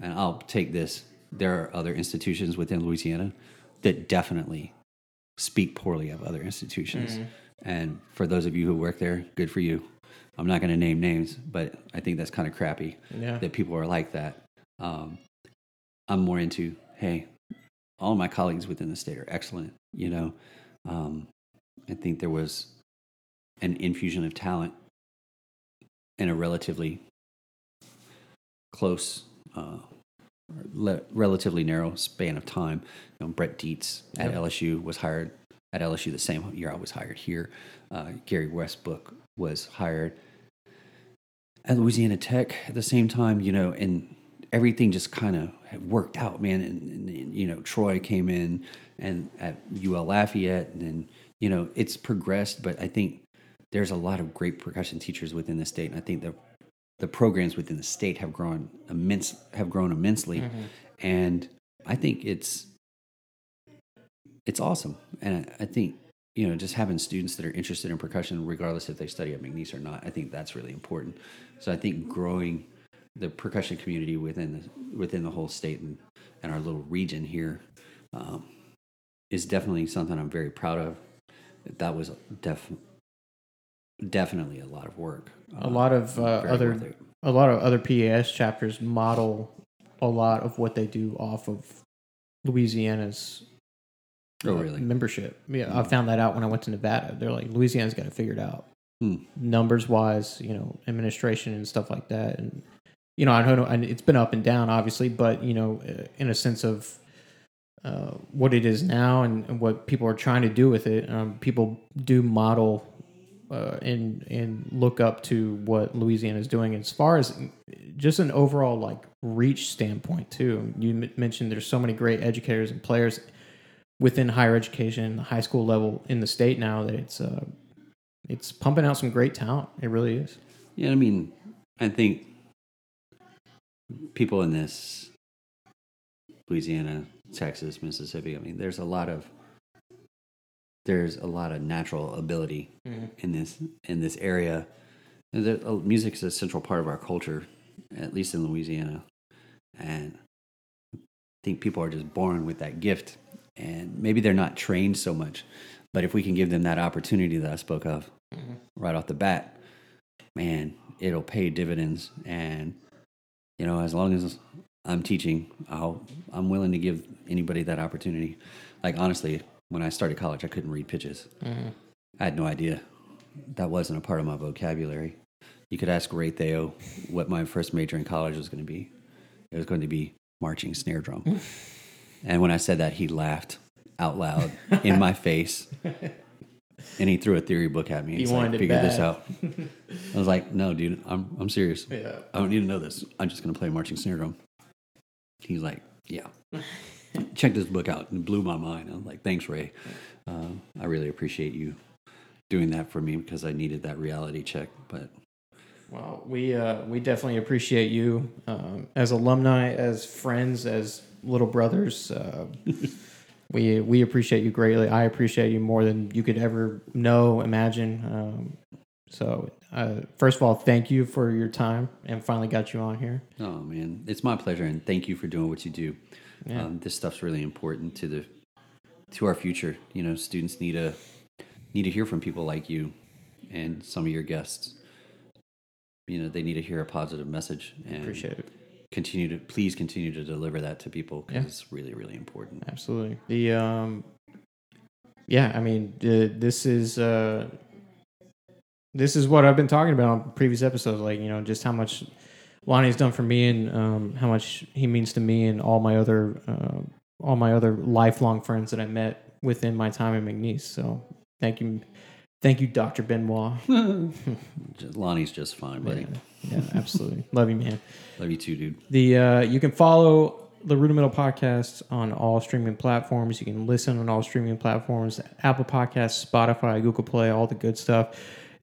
And I'll take this. There are other institutions within Louisiana that definitely speak poorly of other institutions. And for those of you who work there, good for you. I'm not going to name names, but I think that's kind of crappy Yeah. that people are like that. Um, I'm more into, hey, all my colleagues within the state are excellent. You know, um, I think there was an infusion of talent in a relatively close, uh, le- relatively narrow span of time. You know, Brett Dietz at. LSU was hired at LSU the same year I was hired here. Uh, Gary Westbrook was hired at Louisiana Tech at the same time, you know, and everything just kind of worked out, man. And, and, you know, Troy came in and at UL Lafayette, and then, you know, it's progressed, but I think there's a lot of great percussion teachers within the state. And I think the, the programs within the state have grown immense, have grown immensely. And I think it's, it's awesome. And I, I think, you know, just having students that are interested in percussion, regardless if they study at McNeese or not, I think that's really important. So I think growing the percussion community within the within the whole state and, and our little region here um, is definitely something I'm very proud of. That was def- definitely a lot of work. A lot of uh, other a lot of other PAS chapters model a lot of what they do off of Louisiana's Oh, uh, really? membership. Yeah, I found that out when I went to Nevada. They're like Louisiana's got it figured out, Hmm. numbers wise, you know, administration and stuff like that. And you know, I don't know, and it's been up and down, obviously, but you know, uh, in a sense of uh, what it is now and, and what people are trying to do with it, um, people do model uh, and and look up to what Louisiana is doing as far as just an overall like reach standpoint too. You m- mentioned there's so many great educators and players within higher education, the high school level in the state now that it's uh, it's pumping out some great talent. It really is. Yeah, I mean, I think people in this Louisiana, Texas, Mississippi. I mean, there's a lot of there's a lot of natural ability in this in this area. And the, uh, music is a central part of our culture, at least in Louisiana, and I think people are just born with that gift, and maybe they're not trained so much, but if we can give them that opportunity that I spoke of right off the bat, man, it'll pay dividends. And you know, as long as I'm teaching, I'll I'm willing to give anybody that opportunity. Like honestly, when I started college, I couldn't read pitches. Mm-hmm. I had no idea. That wasn't a part of my vocabulary. You could ask Ray Theo what my first major in college was going to be. It was going to be marching snare drum. and when I said that, he laughed out loud in my face. And he threw a theory book at me. He He's like, wanted it figure this out. I was like, no, dude, I'm, I'm serious. Yeah. I don't need to know this. I'm just going to play marching snare drum. He's like, yeah. Check this book out. And it blew my mind. I'm like, thanks, Ray. Uh, I really appreciate you doing that for me because I needed that reality check. But Well, we uh, we definitely appreciate you um, as alumni, as friends, as little brothers. Uh, we we appreciate you greatly. I appreciate you more than you could ever know, imagine. Um, so, uh, first of all, thank you for your time and finally got you on here. oh man, it's my pleasure, and thank you for doing what you do. Yeah. Um, this stuff's really important to the to our future. You know, students need to need to hear from people like you and some of your guests. You know, they need to hear a positive message and Appreciate it. continue to please continue to deliver that to people because Yeah. it's really really important. Absolutely. The um, yeah, I mean, uh, this is uh, this is what I've been talking about on previous episodes. Like, you know, just how much Lonny's done for me, and um, how much he means to me, and all my other uh, all my other lifelong friends that I met within my time in McNeese. So, thank you, Thank you, Dr. Benoit. Lonny's just fine, buddy. Yeah, yeah, absolutely. Love you, man. Love you too, dude. The uh, you can follow the Rudimental Podcast on all streaming platforms. You can listen on all streaming platforms: Apple Podcasts, Spotify, Google Play, all the good stuff.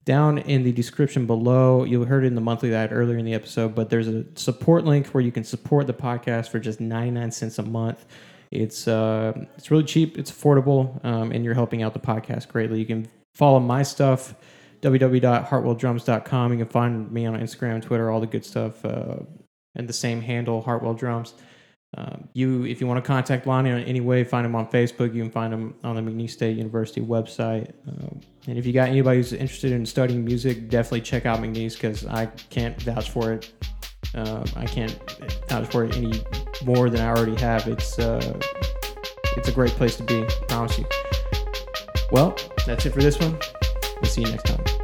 Down in the description below, you heard it in the monthly that earlier in the episode, but there's a support link where you can support the podcast for just 99 cents a month. It's uh, it's really cheap, it's affordable, um, and you're helping out the podcast greatly. You can follow my stuff www.hartwelldrums.com. You can find me on Instagram, Twitter, all the good stuff, uh, and the same handle, Hartwell Drums. Um, you, if you want to contact Lonny in any way, find him on Facebook. You can find him on the McNeese State University website. Um, and if you got anybody who's interested in studying music, definitely check out McNeese because I can't vouch for it. Uh, I can't vouch for it any more than I already have. It's uh, it's a great place to be. I promise you. Well, that's it for this one. We'll see you next time.